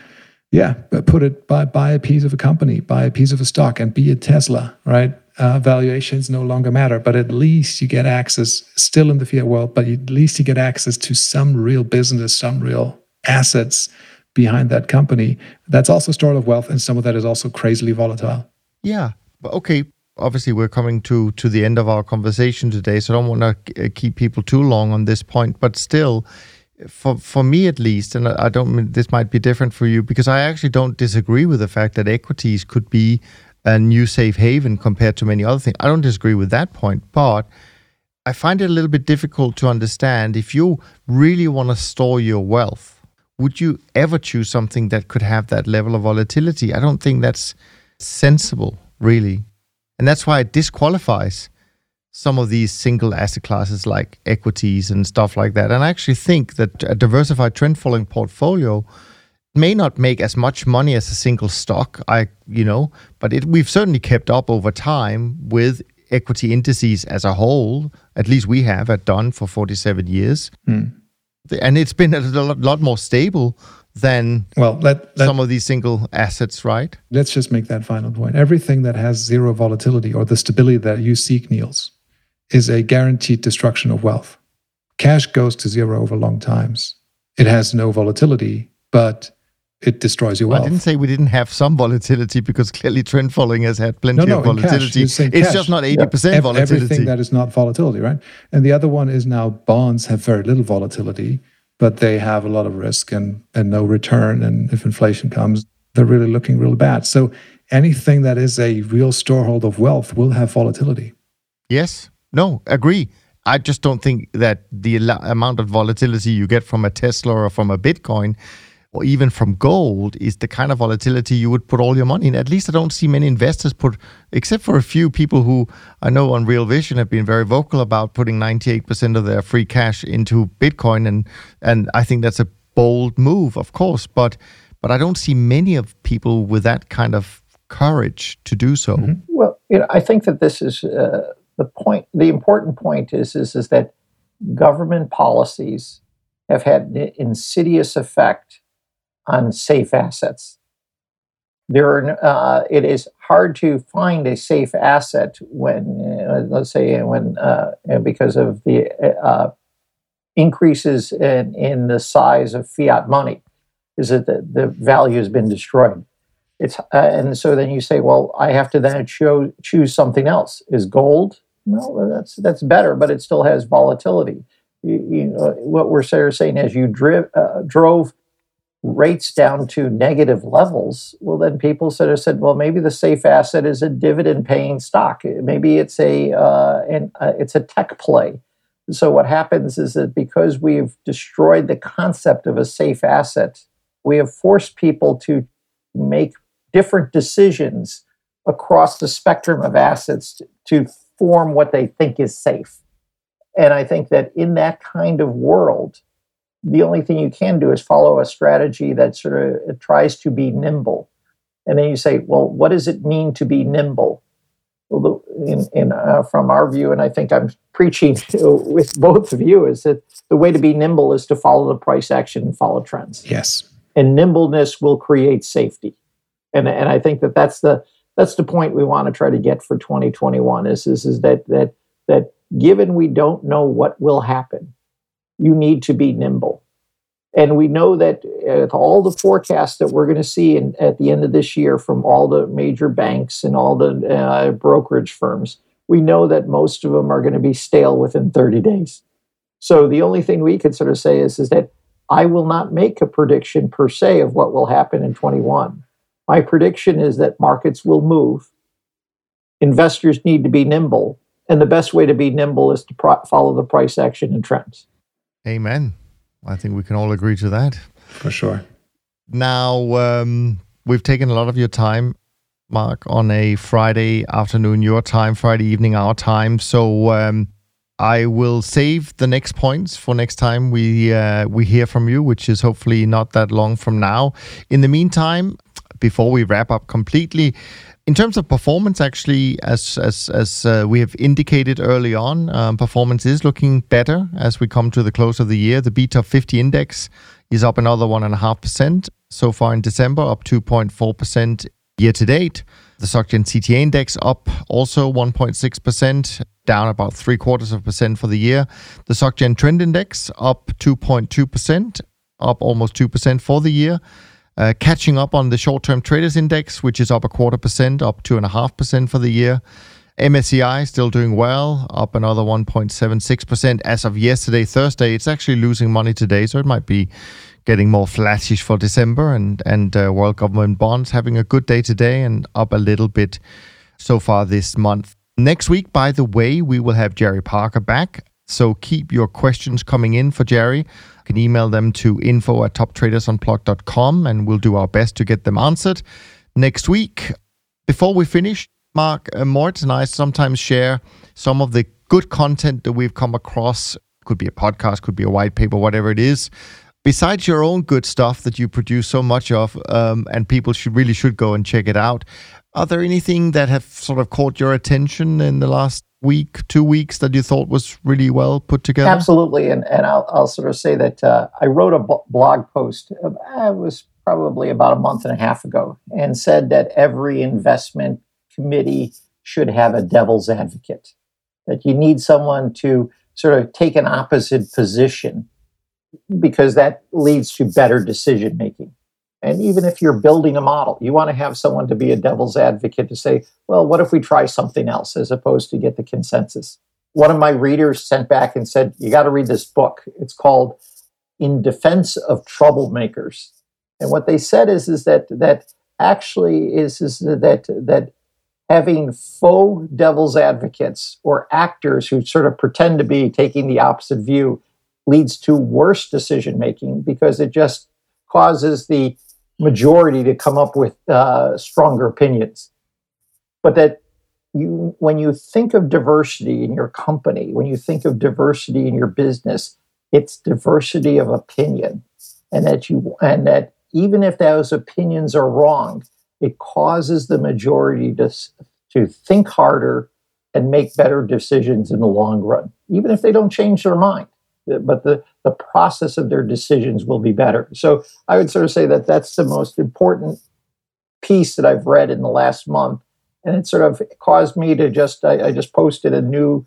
yeah, but put it, buy, buy a piece of a company, buy a piece of a stock and be a Tesla, right? Uh, valuations no longer matter, but at least you get access, still in the fiat world, but at least you get access to some real business, some real assets behind that company. That's also store of wealth, and some of that is also crazily volatile. Yeah. But okay obviously we're coming to to the end of our conversation today, so I don't want to uh, keep people too long on this point. But still, for for me at least, and I don't. This might be different for you because I actually don't disagree with the fact that equities could be a new safe haven compared to many other things. I don't disagree with that point, but I find it a little bit difficult to understand if you really want to store your wealth. Would you ever choose something that could have that level of volatility? I don't think that's sensible, really. And that's why it disqualifies some of these single asset classes like equities and stuff like that. And I actually think that a diversified trend following portfolio may not make as much money as a single stock, I you know, but it, we've certainly kept up over time with equity indices as a whole. At least we have at Dunn for 47 years. Mm. And it's been a lot more stable than well let, let, some of these single assets, right? Let's just make that final point. Everything that has zero volatility or the stability that you seek, Niels, is a guaranteed destruction of wealth. Cash goes to zero over long times. It has no volatility, but it destroys your well, wealth. I didn't say we didn't have some volatility because clearly trend following has had plenty No, no, of in cash. volatility. It's cash. just not 80% Ev- volatility. Everything that is not volatility, right? And the other one is now bonds have very little volatility, but they have a lot of risk and, and no return. And if inflation comes, they're really looking real bad. So anything that is a real storehold of wealth will have volatility. Yes. No, agree. I just don't think that the amount of volatility you get from a Tesla or from a Bitcoin or even from gold is the kind of volatility you would put all your money in. At least I don't see many investors put, except for a few people who I know on Real Vision have been very vocal about putting 98% of their free cash into Bitcoin. And, and I think that's a bold move, of course. But, but I don't see many of people with that kind of courage to do so. Well, you know, I think that this is uh, the point. The important point is, is is that government policies have had an insidious effect on safe assets. There are, uh, it is hard to find a safe asset when, uh, let's say, when uh, because of the uh, increases in, in the size of fiat money, is that the, the value has been destroyed. It's uh, and so then you say, well, I have to then cho- choose something else. Is gold? No, that's that's better, but it still has volatility. You, you know, what we're saying is you uh, drove rates down to negative levels. Well, then people sort of said, well, maybe the safe asset is a dividend-paying stock. Maybe it's a uh, and uh, it's a tech play. So what happens is that because we've destroyed the concept of a safe asset, we have forced people to make different decisions across the spectrum of assets to form what they think is safe. And I think that in that kind of world, the only thing you can do is follow a strategy that sort of tries to be nimble. And then you say, well, what does it mean to be nimble? Well, in, in, uh, from our view, and I think I'm preaching with both of you, is that the way to be nimble is to follow the price action and follow trends Yes. and nimbleness will create safety and and i think that that's the that's the point we want to try to get for 2021 is is, is that that that given we don't know what will happen you need to be nimble and we know that with all the forecasts that we're going to see in, at the end of this year from all the major banks and all the uh, brokerage firms we know that most of them are going to be stale within 30 days so the only thing we can sort of say is, is that I will not make a prediction per se of what will happen in 21. My prediction is that markets will move. Investors need to be nimble. And the best way to be nimble is to pro- follow the price action and trends. Amen. I think we can all agree to that. For sure. Now, um, we've taken a lot of your time, Mark, on a Friday afternoon, your time, Friday evening, our time. So um, I will save the next points for next time we uh, we hear from you, which is hopefully not that long from now. In the meantime, before we wrap up completely, in terms of performance, actually, as as as uh, we have indicated early on, um, performance is looking better as we come to the close of the year. The BTOP50 index is up another one and a half percent so far in December, up 2.4 percent year to date. The SocGen CTA index up also 1.6 percent, down about three quarters of a percent for the year. The SocGen Trend Index up 2.2 percent, up almost two percent for the year. Uh, catching up on the short-term traders index, which is up a quarter percent, up two and a half percent for the year. MSCI still doing well, up another 1.76% as of yesterday, Thursday. It's actually losing money today, so it might be getting more flattish for December. And and uh, World Government Bonds having a good day today and up a little bit so far this month. Next week, by the way, we will have Jerry Parker back. So keep your questions coming in for Jerry. Can email them to info at toptradersunplug.com and we'll do our best to get them answered next week. Before we finish, Mark, uh, Mort and I sometimes share some of the good content that we've come across. Could be a podcast, could be a white paper, whatever it is. Besides your own good stuff that you produce so much of, um, and people should really should go and check it out. Are there anything that have sort of caught your attention in the last week, two weeks that you thought was really well put together? Absolutely, and and I'll, I'll sort of say that uh, I wrote a blog post. Uh, it was probably about a month and a half ago, and said that every investment committee should have a devil's advocate. That you need someone to sort of take an opposite position because that leads to better decision making. And even if you're building a model, you want to have someone to be a devil's advocate to say, well, what if we try something else as opposed to get the consensus? One of my readers sent back and said, you got to read this book. It's called In Defense of Troublemakers. And what they said is, is that that actually is, is that that having faux devil's advocates or actors who sort of pretend to be taking the opposite view leads to worse decision making because it just causes the majority to come up with uh, stronger opinions. But that you, when you think of diversity in your company, when you think of diversity in your business, it's diversity of opinion, and that you and that even if those opinions are wrong, it causes the majority to to think harder and make better decisions in the long run, even if they don't change their mind but the, the process of their decisions will be better. So I would sort of say that that's the most important piece that I've read in the last month. And it sort of caused me to just, I, I just posted a new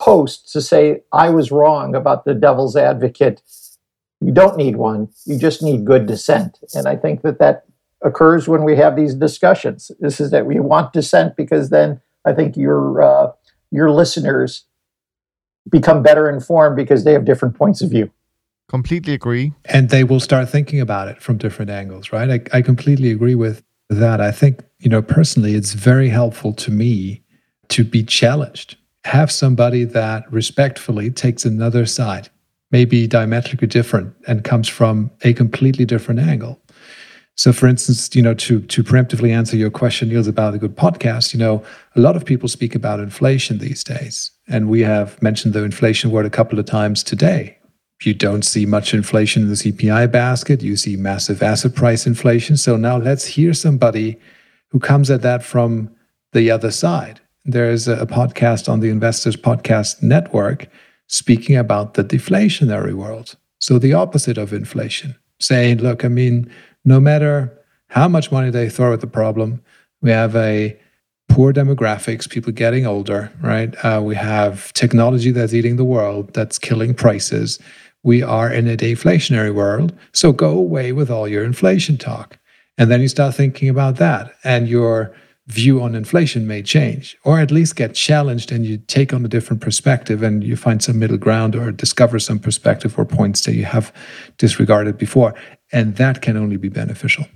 post to say I was wrong about the devil's advocate. You don't need one, you just need good dissent. And I think that that occurs when we have these discussions. This is that we want dissent because then I think your, uh, your listeners become better informed because they have different points of view. Completely agree. And they will start thinking about it from different angles, right? I, I completely agree with that. I think, you know, personally, it's very helpful to me to be challenged, have somebody that respectfully takes another side, maybe diametrically different, and comes from a completely different angle. So, for instance, you know, to to preemptively answer your question, Niels, about a good podcast, you know, a lot of people speak about inflation these days, and we have mentioned the inflation word a couple of times today. You don't see much inflation in the CPI basket. You see massive asset price inflation. So now let's hear somebody who comes at that from the other side. There's a podcast on the Investors Podcast Network speaking about the deflationary world. So the opposite of inflation, saying, look, I mean, no matter how much money they throw at the problem, we have a poor demographics, people getting older, right? Uh, we have technology that's eating the world, that's killing prices. We are in a deflationary world. So go away with all your inflation talk. And then you start thinking about that, and your view on inflation may change, or at least get challenged and you take on a different perspective and you find some middle ground or discover some perspective or points that you have disregarded before and that can only be beneficial.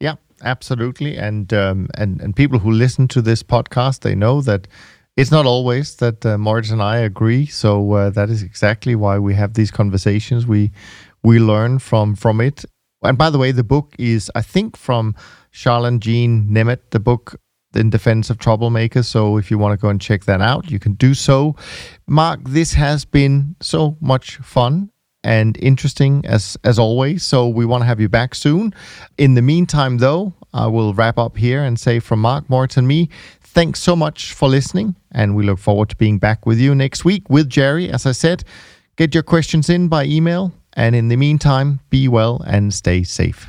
Yeah, absolutely. And um, and and people who listen to this podcast, they know that it's not always that uh, Moritz and I agree. So uh, that is exactly why we have these conversations. We we learn from from it. And by the way, the book is I think from Charlan Jeanne Nemeth. The book in defense of troublemakers. So if you want to go and check that out, you can do so. Mark, this has been so much fun and interesting as as always. So we want to have you back soon. In the meantime, though, I will wrap up here and say from Mark, Moritz, and me, thanks so much for listening, and we look forward to being back with you next week with Jerry. As I said, get your questions in by email, and in the meantime, be well and stay safe.